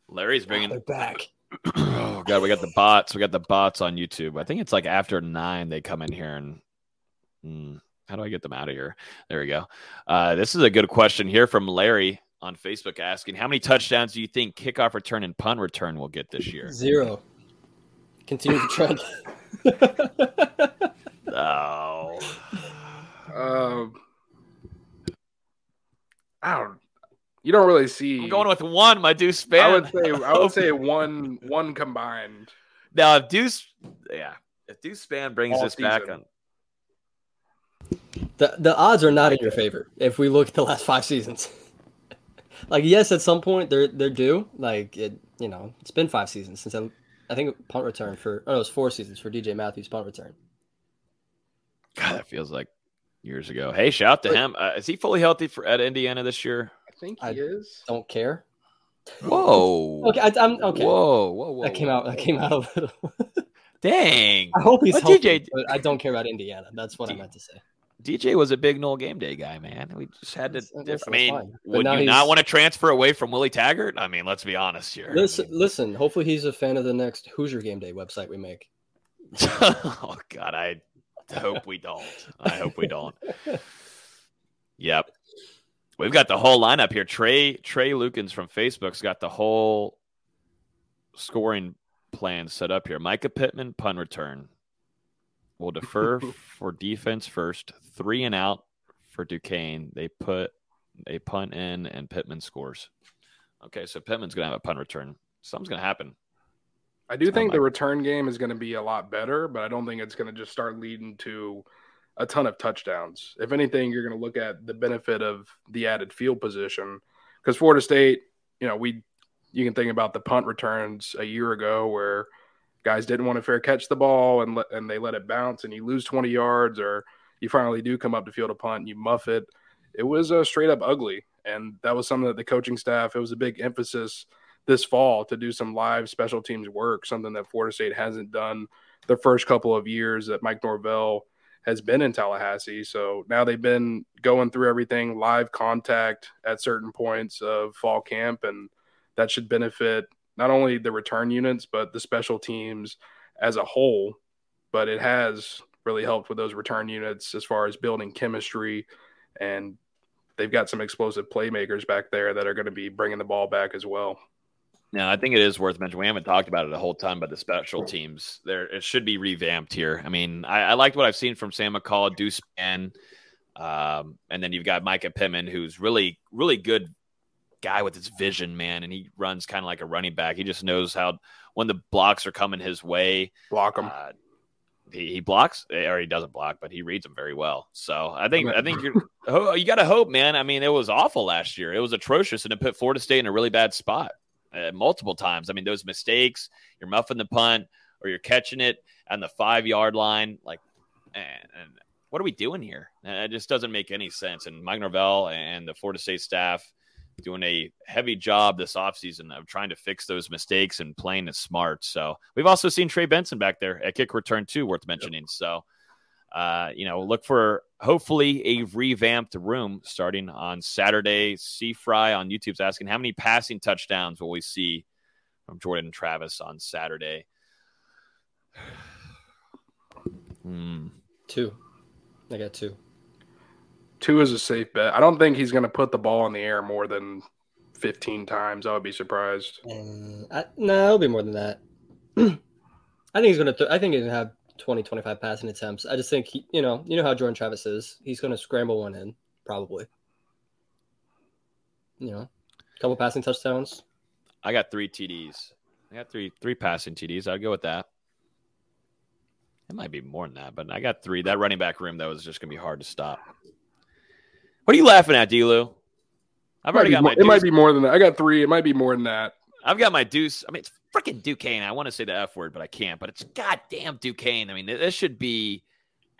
Larry's bringing they're back. oh god, we got the bots. We got the bots on YouTube. I think it's like after nine they come in here and. Hmm, how do I get them out of here? There we go. Uh, this is a good question here from Larry on Facebook asking, "How many touchdowns do you think kickoff return and punt return will get this year?" Zero. Continue the trend. Oh, Um, I don't. You don't really see. I'm going with one. My Deuce Spann. I would say. I would say one. One combined. now if Deuce, yeah, if Deuce Spann brings All this back season. on. The the odds are not in your favor if we look at the last five seasons. like yes, at some point they're they're due. Like it, you know, it's been five seasons since I, I think punt return for oh, no, it was four seasons for DJ Matthews punt return. God, that feels like years ago. Hey, shout out to him. Uh, is he fully healthy for at Indiana this year? I think I he is. Don't care. Whoa. Okay, I, I'm okay. Whoa, whoa, whoa. That came out. That came out a little. Dang. I hope he's But healthy, DJ but I don't care about Indiana. That's what I meant to say. DJ was a big Nole Game Day guy, man. We just had to. That's- uh, I mean, fine. Would you he's- not want to transfer away from Willie Taggart? I mean, let's be honest here. Listen, listen. Hopefully, he's a fan of the next Hoosier Game Day website we make. oh God, I hope we don't. I hope we don't. Yep. We've got the whole lineup here. Trey Trey Lukens from Facebook's got the whole scoring plan set up here. Mycah Pittman punt return. We'll defer for defense first. Three and out for Duquesne. They put a punt in and Pittman scores. Okay, so Pittman's gonna have a punt return. Something's gonna happen. I do think my- the return game is going to be a lot better, but I don't think it's going to just start leading to a ton of touchdowns. If anything, you're going to look at the benefit of the added field position because Florida State, you know, we you can think about the punt returns a year ago where guys didn't want to fair catch the ball and and they let it bounce and you lose 20 yards or you finally do come up to field a punt and you muff it. It was uh, straight up ugly, and that was something that the coaching staff. It was a big emphasis this fall to do some live special teams work, something that Florida State hasn't done the first couple of years that Mike Norvell has been in Tallahassee. So now they've been going through everything live contact at certain points of fall camp, and that should benefit not only the return units but the special teams as a whole. But it has really helped with those return units as far as building chemistry, and they've got some explosive playmakers back there that are going to be bringing the ball back as well. Now, I think it is worth mentioning. We haven't talked about it a whole time, but the special teams there it should be revamped here. I mean, I, I liked what I've seen from Sam McCall, Deuce Spann, um, and then you've got Mycah Pittman, who's really, really good guy with his vision, man, and he runs kind of like a running back. He just knows how when the blocks are coming his way, block them. Uh, he, he blocks or he doesn't block, but he reads them very well. So I think I think you're oh, you got to hope, man. I mean, it was awful last year. It was atrocious, and it put Florida State in a really bad spot uh, multiple times. I mean, those mistakes, you're muffing the punt or you're catching it on the five yard line. Like, and, and what are we doing here? It just doesn't make any sense. And Mike Norvell and the Florida State staff doing a heavy job this offseason of trying to fix those mistakes and playing it smart. So we've also seen Trey Benson back there at kick return too, worth mentioning. So, uh, you know, look for hopefully a revamped room starting on Saturday. C Fry on YouTube's asking how many passing touchdowns will we see from Jordan Travis on Saturday? Hmm. Two. I got two. Two is a safe bet. I don't think he's going to put the ball in the air more than 15 times. I would be surprised. Uh, I, no, it'll be more than that. I think he's gonna. Th- I think he's gonna have 20, 25 passing attempts. I just think he, you know, you know how Jordan Travis is. He's gonna scramble one in probably. You know, a couple passing touchdowns. I got three TDs. I got three three passing TDs. I'd go with that. It might be more than that, but I got three. That running back room that was just gonna be hard to stop. What are you laughing at, Delu? I've already got more- my. it might be more than that. I got three. It might be more than that. I've got my Deuce. I mean, it's freaking Duquesne. I want to say the F word, but I can't. But it's goddamn Duquesne. I mean, this should be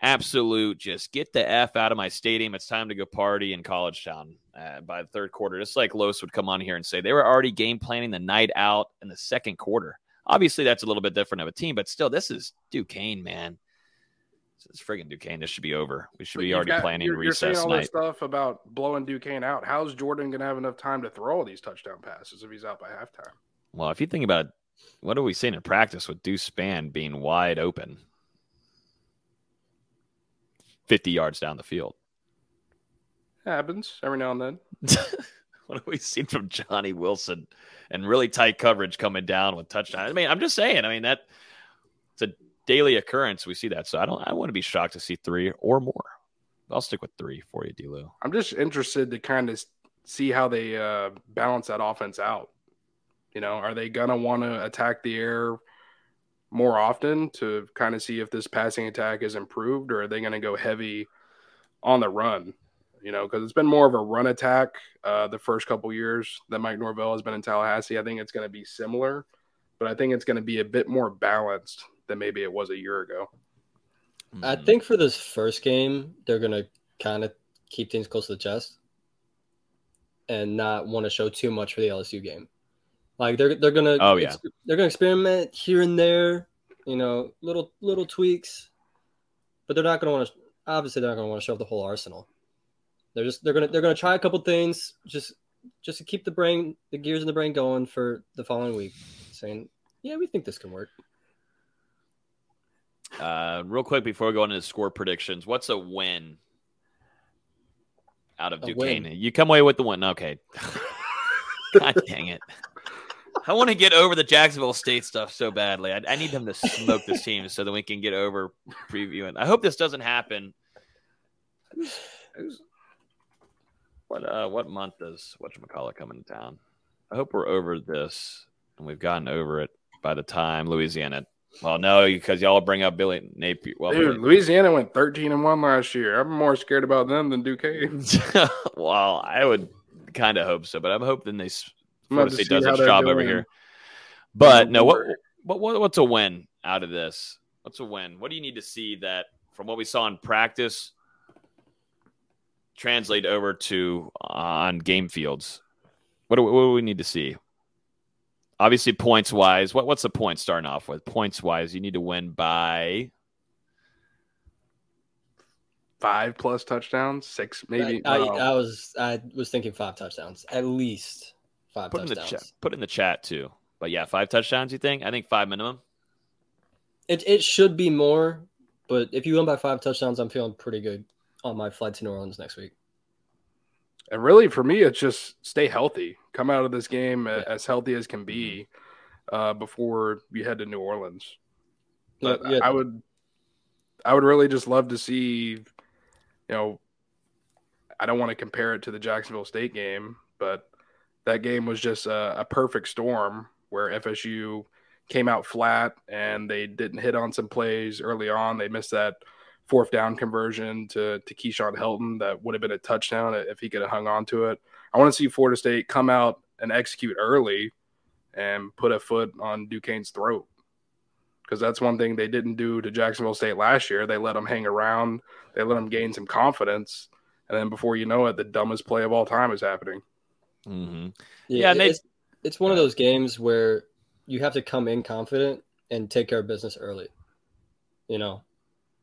absolute. Just get the F out of my stadium. It's time to go party in College Town uh, by the third quarter. Just like Los would come on here and say they were already game planning the night out in the second quarter. Obviously, that's a little bit different of a team, but still, this is Duquesne, man. Is friggin' Duquesne. This should be over. We should But be already got- planning you're, you're saying recess all night. this stuff about blowing Duquesne out. How's Jordan going to have enough time to throw all these touchdown passes if he's out by halftime? Well, if you think about it, what are we seeing in practice with Deuce Spann being wide open, fifty yards down the field? Happens every now and then. What have we seen from Johnny Wilson and really tight coverage coming down with touchdown? I mean, I'm just saying. I mean that it's a daily occurrence. We see that, so I don't. I wouldn't be shocked to see three or more. I'll stick with three for you, D'Lo. I'm just interested to kind of see how they uh, balance that offense out. You know, are they to want to attack the air more often to kind of see if this passing attack is improved, or are they to go heavy on the run? You know, because it's been more of a run attack uh, the first couple years that Mike Norvell has been in Tallahassee. I think it's going to be similar, but I think it's going to be a bit more balanced than maybe it was a year ago. I hmm. think for this first game, they're gonna kind of keep things close to the chest and not want to show too much for the LSU game. Like they're they're gonna Oh, yeah. they're gonna experiment here and there, you know, little little tweaks, but they're not gonna want to. Obviously, they're not gonna want to show up the whole arsenal. They're just they're gonna they're gonna try a couple things just just to keep the brain the gears in the brain going for the following week, saying, yeah, we think this can work. Uh, real quick before we go into the score predictions, what's a win out of A Duquesne? win. You come away with the win. Okay. God dang it. I want to get over the Jacksonville State stuff so badly. I, I need them to smoke this team so that we can get over previewing. I hope this doesn't happen. What uh what month does whatchamacallit coming into town? I hope we're over this and we've gotten over it by the time Louisiana. Well, no, because y'all bring up Billy Napier. Well, Dude, Billy- Louisiana went 13 and 1 last year. I'm more scared about them than Duquesne. well, I would kind of hope so, but I'm hoping they Florida State does its job over here. But no, what, what what what's a win out of this? What's a win? What do you need to see that from what we saw in practice translate over to uh, on game fields? What do, what do we need to see? Obviously, points wise, what what's the point starting off with? Points wise, you need to win by Five plus touchdowns, six maybe. I, I, no. I was I was thinking five touchdowns, at least five put in the touchdowns. chat. Put in the chat too. But yeah, five touchdowns. You think? I think five minimum. It it should be more, but if you win by five touchdowns, I'm feeling pretty good on my flight to New Orleans next week. And really, for me, it's just stay healthy. Come out of this game a- as healthy as can be uh, before you head to New Orleans. But Yeah, yeah. I would, I would really just love to see, you know, I don't want to compare it to the Jacksonville State game, but that game was just a, a perfect storm where FSU came out flat and they didn't hit on some plays early on. They missed that fourth down conversion to to Keyshawn Helton that would have been a touchdown if he could have hung on to it. I want to see Florida State come out and execute early and put a foot on Duquesne's throat. Because that's one thing they didn't do to Jacksonville State last year. They let them hang around. They let them gain some confidence, and then before you know it, the dumbest play of all time is happening. Mm-hmm. Yeah, it- it's, it's one of those games where you have to come in confident and take care of business early. You know,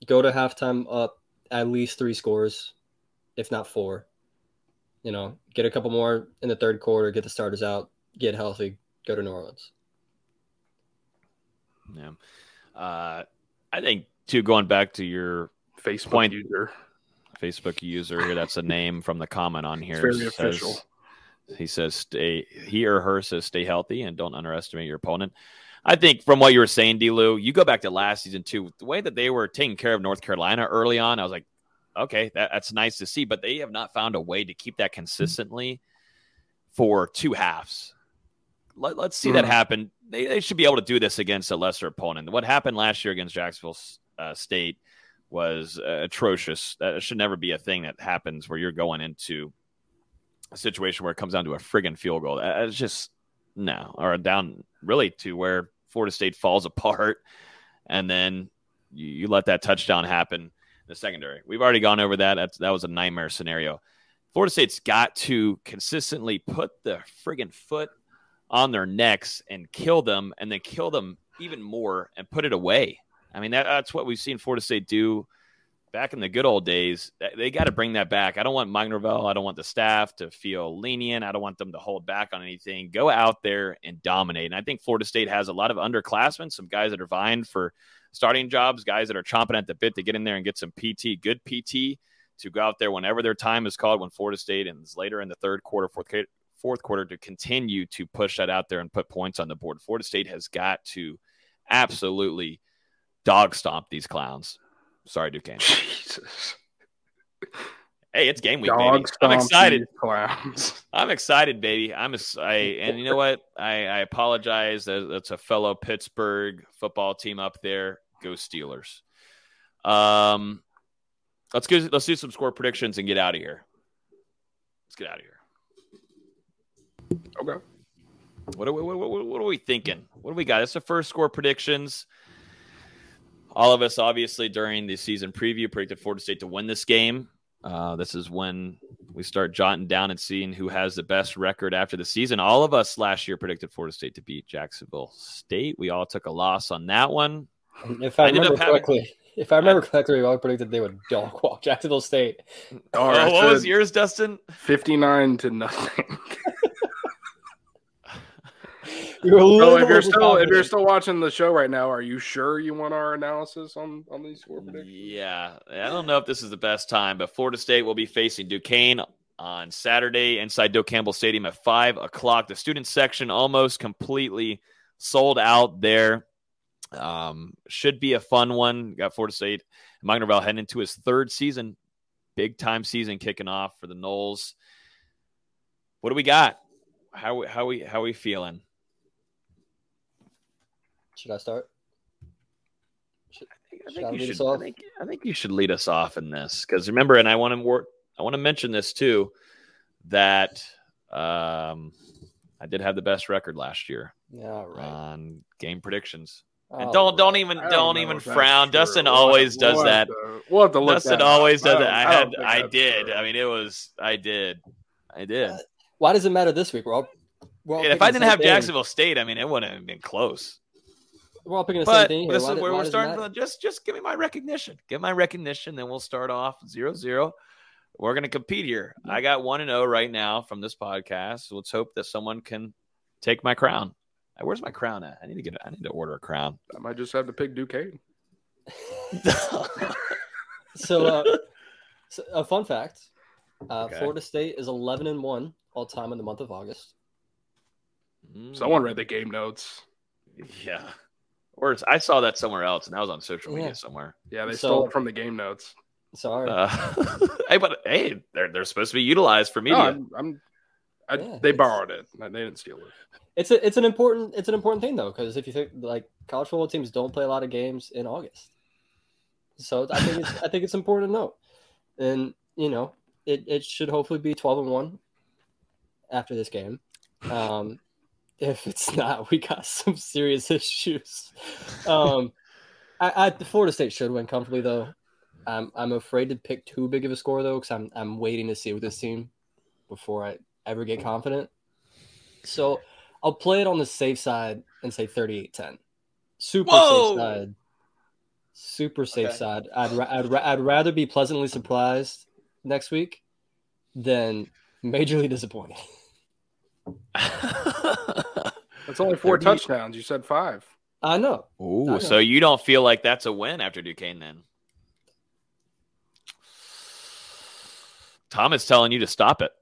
go to halftime up at least three scores, if not four. You know, get a couple more in the third quarter, get the starters out, get healthy, go to New Orleans. Yeah. Uh, I think too. Going back to your Facebook point, user, Facebook user here. That's a name from the comment on here. very Says- official. He says, "Stay." He or her says, "Stay healthy and don't underestimate your opponent." I think from what you were saying, Delu, you go back to last season too. The way that they were taking care of North Carolina early on, I was like, okay, that, that's nice to see. But they have not found a way to keep that consistently for two halves. Let, us see that Mhm. happen. They, they should be able to do this against a lesser opponent. What happened last year against Jacksonville uh, State was uh, atrocious. That should never be a thing that happens where you're going into a situation where it comes down to a friggin' field goal. It's just No, or down really to where Florida State falls apart, and then you, you let that touchdown happen the secondary. We've already gone over that. That's, that was a nightmare scenario. Florida State's got to consistently put the friggin' foot on their necks and kill them, and then kill them even more and put it away. I mean, that, that's what we've seen Florida State do back in the good old days. They got to bring that back. I don't want Mike Norvell. I don't want the staff to feel lenient. I don't want them to hold back on anything. Go out there and dominate. And I think Florida State has a lot of underclassmen, some guys that are vying for starting jobs, guys that are chomping at the bit to get in there and get some PT, good PT to go out there whenever their time is called when Florida State and later in the third quarter, fourth fourth quarter to continue to push that out there and put points on the board. Florida State has got to absolutely dog stomp these clowns. Sorry, Duquesne. Jesus. Hey, it's game week, Dog baby. I'm excited. Clowns. I'm excited, baby. I'm ex- I, and you know what? I, I apologize. That- That's a fellow Pittsburgh football team up there. Go Steelers. Um, let's go. Let's do some score predictions and get out of here. Let's get out of here. Okay. What are we, what, what, what are we thinking? What do we got? It's the first score predictions. All of us, obviously, during the season preview, predicted Florida State to win this game. Uh, this is when we start jotting down and seeing who has the best record after the season. All of us last year predicted Florida State to beat Jacksonville State. We all took a loss on that one. If I, ended remember up having- correctly, if I remember correctly, we all predicted they would dog walk Jacksonville State. All Oh, what was yours, Dustin? 59 to nothing. You were a So if you're still if you're still watching the show right now, are you sure you want our analysis on on these score predictions? Yeah, I don't know if this is the best time, but Florida State will be facing Duquesne on Saturday inside Doak Campbell Stadium at five o'clock. The student section almost completely sold out there. Um, should be a fun one. Got Florida State and Mike Norvell heading into his third season, big time season kicking off for the Noles. What do we got? How how we how we feeling? Should I start? Should, I should think, you lead should, us off? I, think, I think you should lead us off in this because remember, and I want to wor- I want to mention this too that um, I did have the best record last year Yeah, right. on game predictions. Oh, and don't don't even don't don't even frown. true. Dustin We'll always have- does we'll have that. to- we'll have to look Dustin that up. always does I that. I I had I did. true. I mean, it was I did. I did. Why does it matter this week? We're all, we're all if I didn't have thing. Jacksonville State, I mean, it wouldn't have been close. We're all picking the same But thing. Here. this Why is where we're starting from. Just just give me my recognition. Give my recognition, then we'll start off zero zero. We're gonna compete here. I got one and zero right now from this podcast. Let's hope that someone can take my crown. Where's my crown at? I need to get. I need to order a crown. I might just have to pick Duquesne. So, uh, so a fun fact: uh, Okay. Florida State is eleven and one all time in the month of August. Someone read the game notes. Yeah. Or it's, I saw that somewhere else, and that was on social media Yeah. somewhere. Yeah, they So- stole it from the game notes. Sorry, Uh, hey, but hey, they're they're supposed to be utilized for media. No, I'm, I'm I, Yeah, they borrowed it. They didn't steal it. it's a, it's an important it's an important thing though because if you think like college football teams don't play a lot of games in August, so I think it's I think it's important to note, and you know it, it should hopefully be twelve and one after this game. Um, if it's not, we got some serious issues. Um, I, I the Florida State should win comfortably though. I'm I'm afraid to pick too big of a score though because I'm I'm waiting to see with this team before I ever get confident. So I'll play it on the safe side and say 38-10. Super Whoa! safe side. Super safe Okay. side. I'd, ra- I'd, ra- I'd rather be pleasantly surprised next week than majorly disappointed. That's only four 30 touchdowns. You said five. I know. I Ooh, know. so you don't feel like that's a win after Duquesne then? Tom is telling you to stop it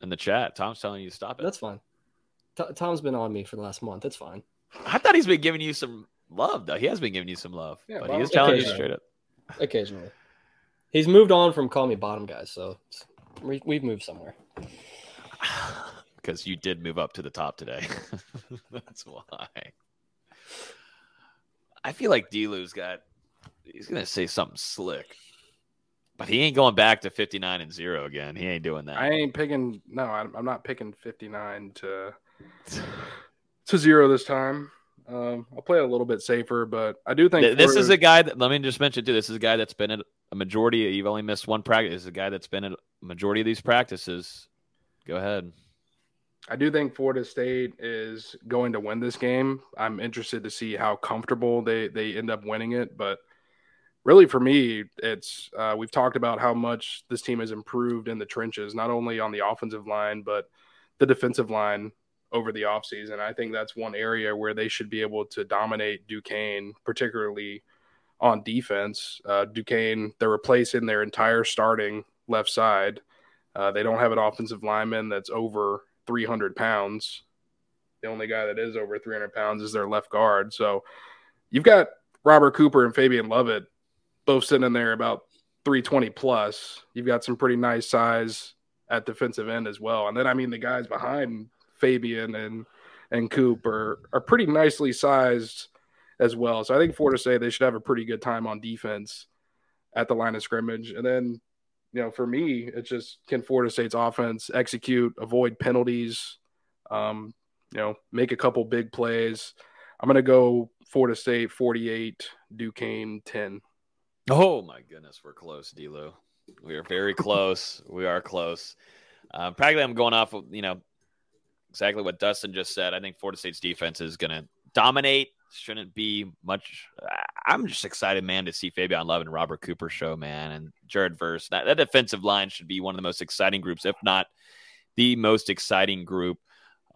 in the chat. Tom's telling you to stop it. That's fine. T- Tom's been on me for the last month. That's fine. I thought he's been giving you some love, though. He has been giving you some love, Yeah, but well, he is telling you occasionally. straight up. Occasionally. He's moved on from call me bottom guys, so we, we've moved somewhere. because you did move up to the top today. That's why. I feel like Delu's got. He's gonna say something slick, but he ain't going back to fifty nine and zero again. He ain't doing that. I ain't picking. No, I'm, I'm not picking 59 to to zero this time. Um, I'll play a little bit safer, but I do think this is a guy that let me just mention too. This is a guy that's been at a majority. You've only missed one practice. This is a guy that's been at a majority of these practices. Go ahead. I do think Florida State is going to win this game. I'm interested to see how comfortable they they end up winning it, but really for me, it's uh, we've talked about how much this team has improved in the trenches, not only on the offensive line but the defensive line over the offseason. I think that's one area where they should be able to dominate Duquesne, particularly on defense. Uh, Duquesne, they're replacing their entire starting left side. Uh, they don't have an offensive lineman that's over 300 pounds. The only guy that is over 300 pounds is their left guard. So you've got Robert Cooper and Fabien Lovett both sitting in there about 320 plus. You've got some pretty nice size at defensive end as well. And then, I mean, the guys behind Fabien and and Coop are, are pretty nicely sized as well. So I think Florida State they should have a pretty good time on defense at the line of scrimmage. And then, you know, for me, it's just can Florida State's offense execute, avoid penalties, um, you know, make a couple big plays. I'm gonna go Florida State 48, Duquesne 10. Oh my goodness, we're close, D'Lo. We are very close. we are close. Um, practically, I'm going off of you know exactly what Dustin just said. I think Florida State's defense is going to dominate. Shouldn't be much. I'm just excited, man, to see Fabien Lovett and Robert Cooper show, man, and Jared Verse. That, that defensive line should be one of the most exciting groups, if not the most exciting group,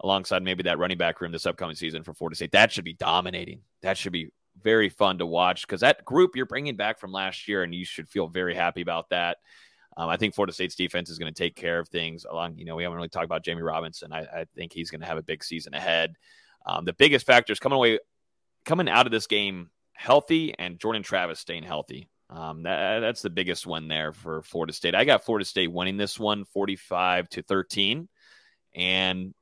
alongside maybe that running back room this upcoming season for Florida State. That should be dominating. That should be very fun to watch because that group you're bringing back from last year, and you should feel very happy about that. Um, I think Florida State's defense is going to take care of things along. You know, we haven't really talked about Jammie Robinson. I, I think he's going to have a big season ahead. Um, the biggest factor is coming away, coming out of this game healthy, and Jordan Travis staying healthy. Um, that, that's the biggest one there for Florida State. I got Florida State winning this one, forty-five to thirteen, and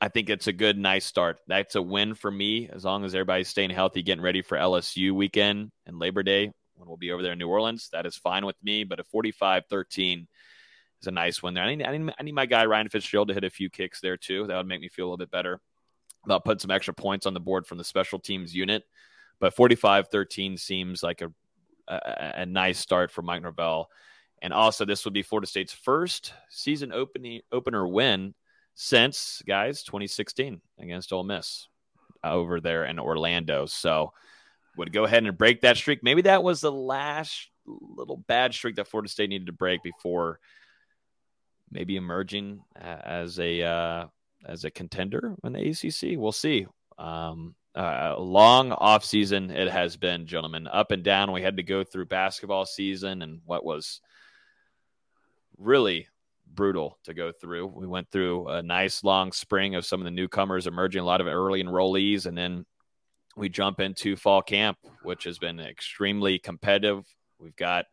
I think it's a good, nice start. That's a win for me as long as everybody's staying healthy, getting ready for LSU weekend and Labor Day when we'll be over there in New Orleans. That is fine with me, but a 45 13 is a nice one there. I need, I need, I need my guy Ryan Fitzgerald to hit a few kicks there too. That would make me feel a little bit better about putting some extra points on the board from the special teams unit. But 45 13 seems like a, a, a nice start for Mike Norvell. And also, this would be Florida State's first season opening opener win since, guys, 2016 against Ole Miss over there in Orlando. So, would go ahead and break that streak. Maybe that was the last little bad streak that Florida State needed to break before maybe emerging as a uh, as a contender in the ACC. We'll see. Um, uh, long off season it has been, gentlemen, up and down. We had to go through basketball season and what was really brutal to go through. We went through a nice long spring of some of the newcomers emerging, a lot of early enrollees, and then we jump into fall camp, which has been extremely competitive. We've got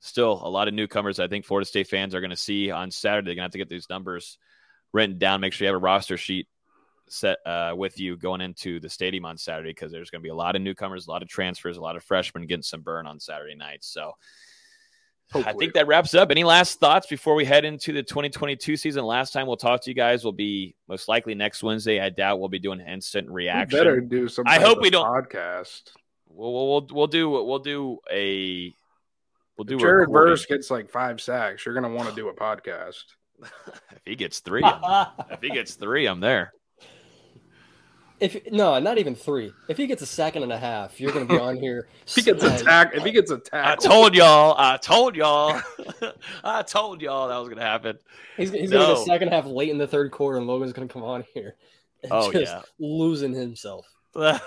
still a lot of newcomers. I think Florida State fans are going to see on Saturday. They're going to have to get these numbers written down. Make sure you have a roster sheet set uh, with you going into the stadium on Saturday because there's going to be a lot of newcomers, a lot of transfers, a lot of freshmen getting some burn on Saturday night. So Hopefully. I think that wraps up. Any last thoughts before we head into the 2022 season? Last time we'll talk to you guys will be most likely next Wednesday. I doubt we'll be doing instant reaction. We better do some. I hope we don't podcast. We'll, we'll we'll do we'll do a we'll do. If Jared Verse gets like five sacks. You're gonna want to do a podcast. if he gets three, if he gets three, I'm there. If no, not even three. If he gets a second and a half, you're going to be on here. if he gets attacked, if he gets attacked, I told y'all. I told y'all. I told y'all that was going to happen. He's, he's no. going to get a second half late in the third quarter, and Logan's going to come on here. oh yeah, losing himself. no,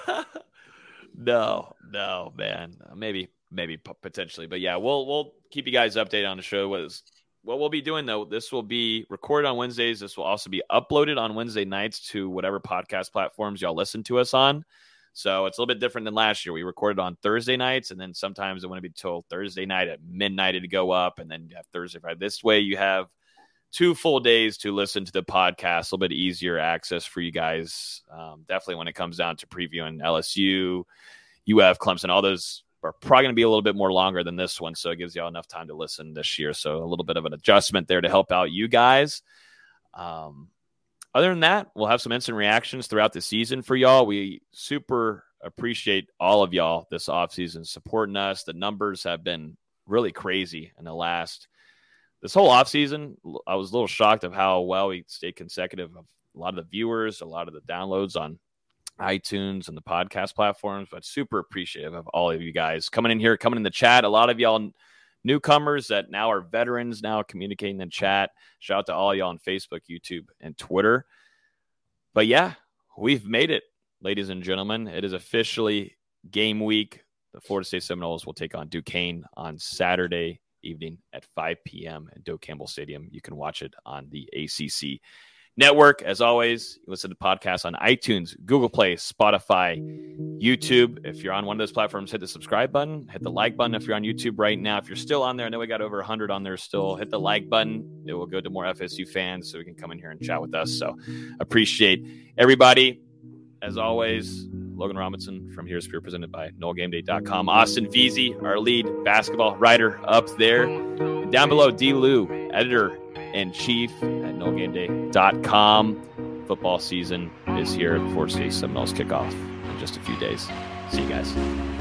no, man. Maybe, maybe potentially, but yeah, we'll we'll keep you guys updated on the show. What is what we'll be doing though, this will be recorded on Wednesdays. This will also be uploaded on Wednesday nights to whatever podcast platforms y'all listen to us on. So it's a little bit different than last year. We recorded on Thursday nights, and then sometimes it wouldn't be till Thursday night at midnight to go up, and then you have Thursday, Friday. This way, you have two full days to listen to the podcast. A little bit easier access for you guys. Um, definitely when it comes down to previewing LSU, UF, Clemson, all those are probably going to be a little bit more longer than this one. So it gives y'all enough time to listen this year. So a little bit of an adjustment there to help out you guys. Um, other than that, we'll have some instant reactions throughout the season for y'all. We super appreciate all of y'all this offseason supporting us. The numbers have been really crazy in the last this whole offseason. I was a little shocked of how well we stayed consecutive of a lot of the viewers, a lot of the downloads on iTunes and the podcast platforms, but super appreciative of all of you guys coming in here, coming in the chat. A lot of y'all newcomers that now are veterans now communicating in chat. Shout out to all y'all on Facebook, YouTube, and Twitter. But yeah, we've made it, ladies and gentlemen. It is officially game week. The Florida State Seminoles will take on Duquesne on Saturday evening at 5 p.m. at Doak Campbell Stadium. You can watch it on the ACC network. As always, listen to podcasts on iTunes, Google Play, Spotify, YouTube. If you're on one of those platforms, hit the subscribe button, hit the like button if you're on YouTube right now. If you're still on there, I know we got over 100 on there still. Hit the like button. It will go to more FSU fans so we can come in here and chat with us. So appreciate everybody. As always, Logan Robinson from Hear the Spear, presented by NoleGameDay.com. Austin Veazey, our lead basketball writer, up there. And down below, D. Lou, editor in chief at NoleGameDay.com. Football season is here. Florida State Seminoles kickoff in just a few days. See you guys.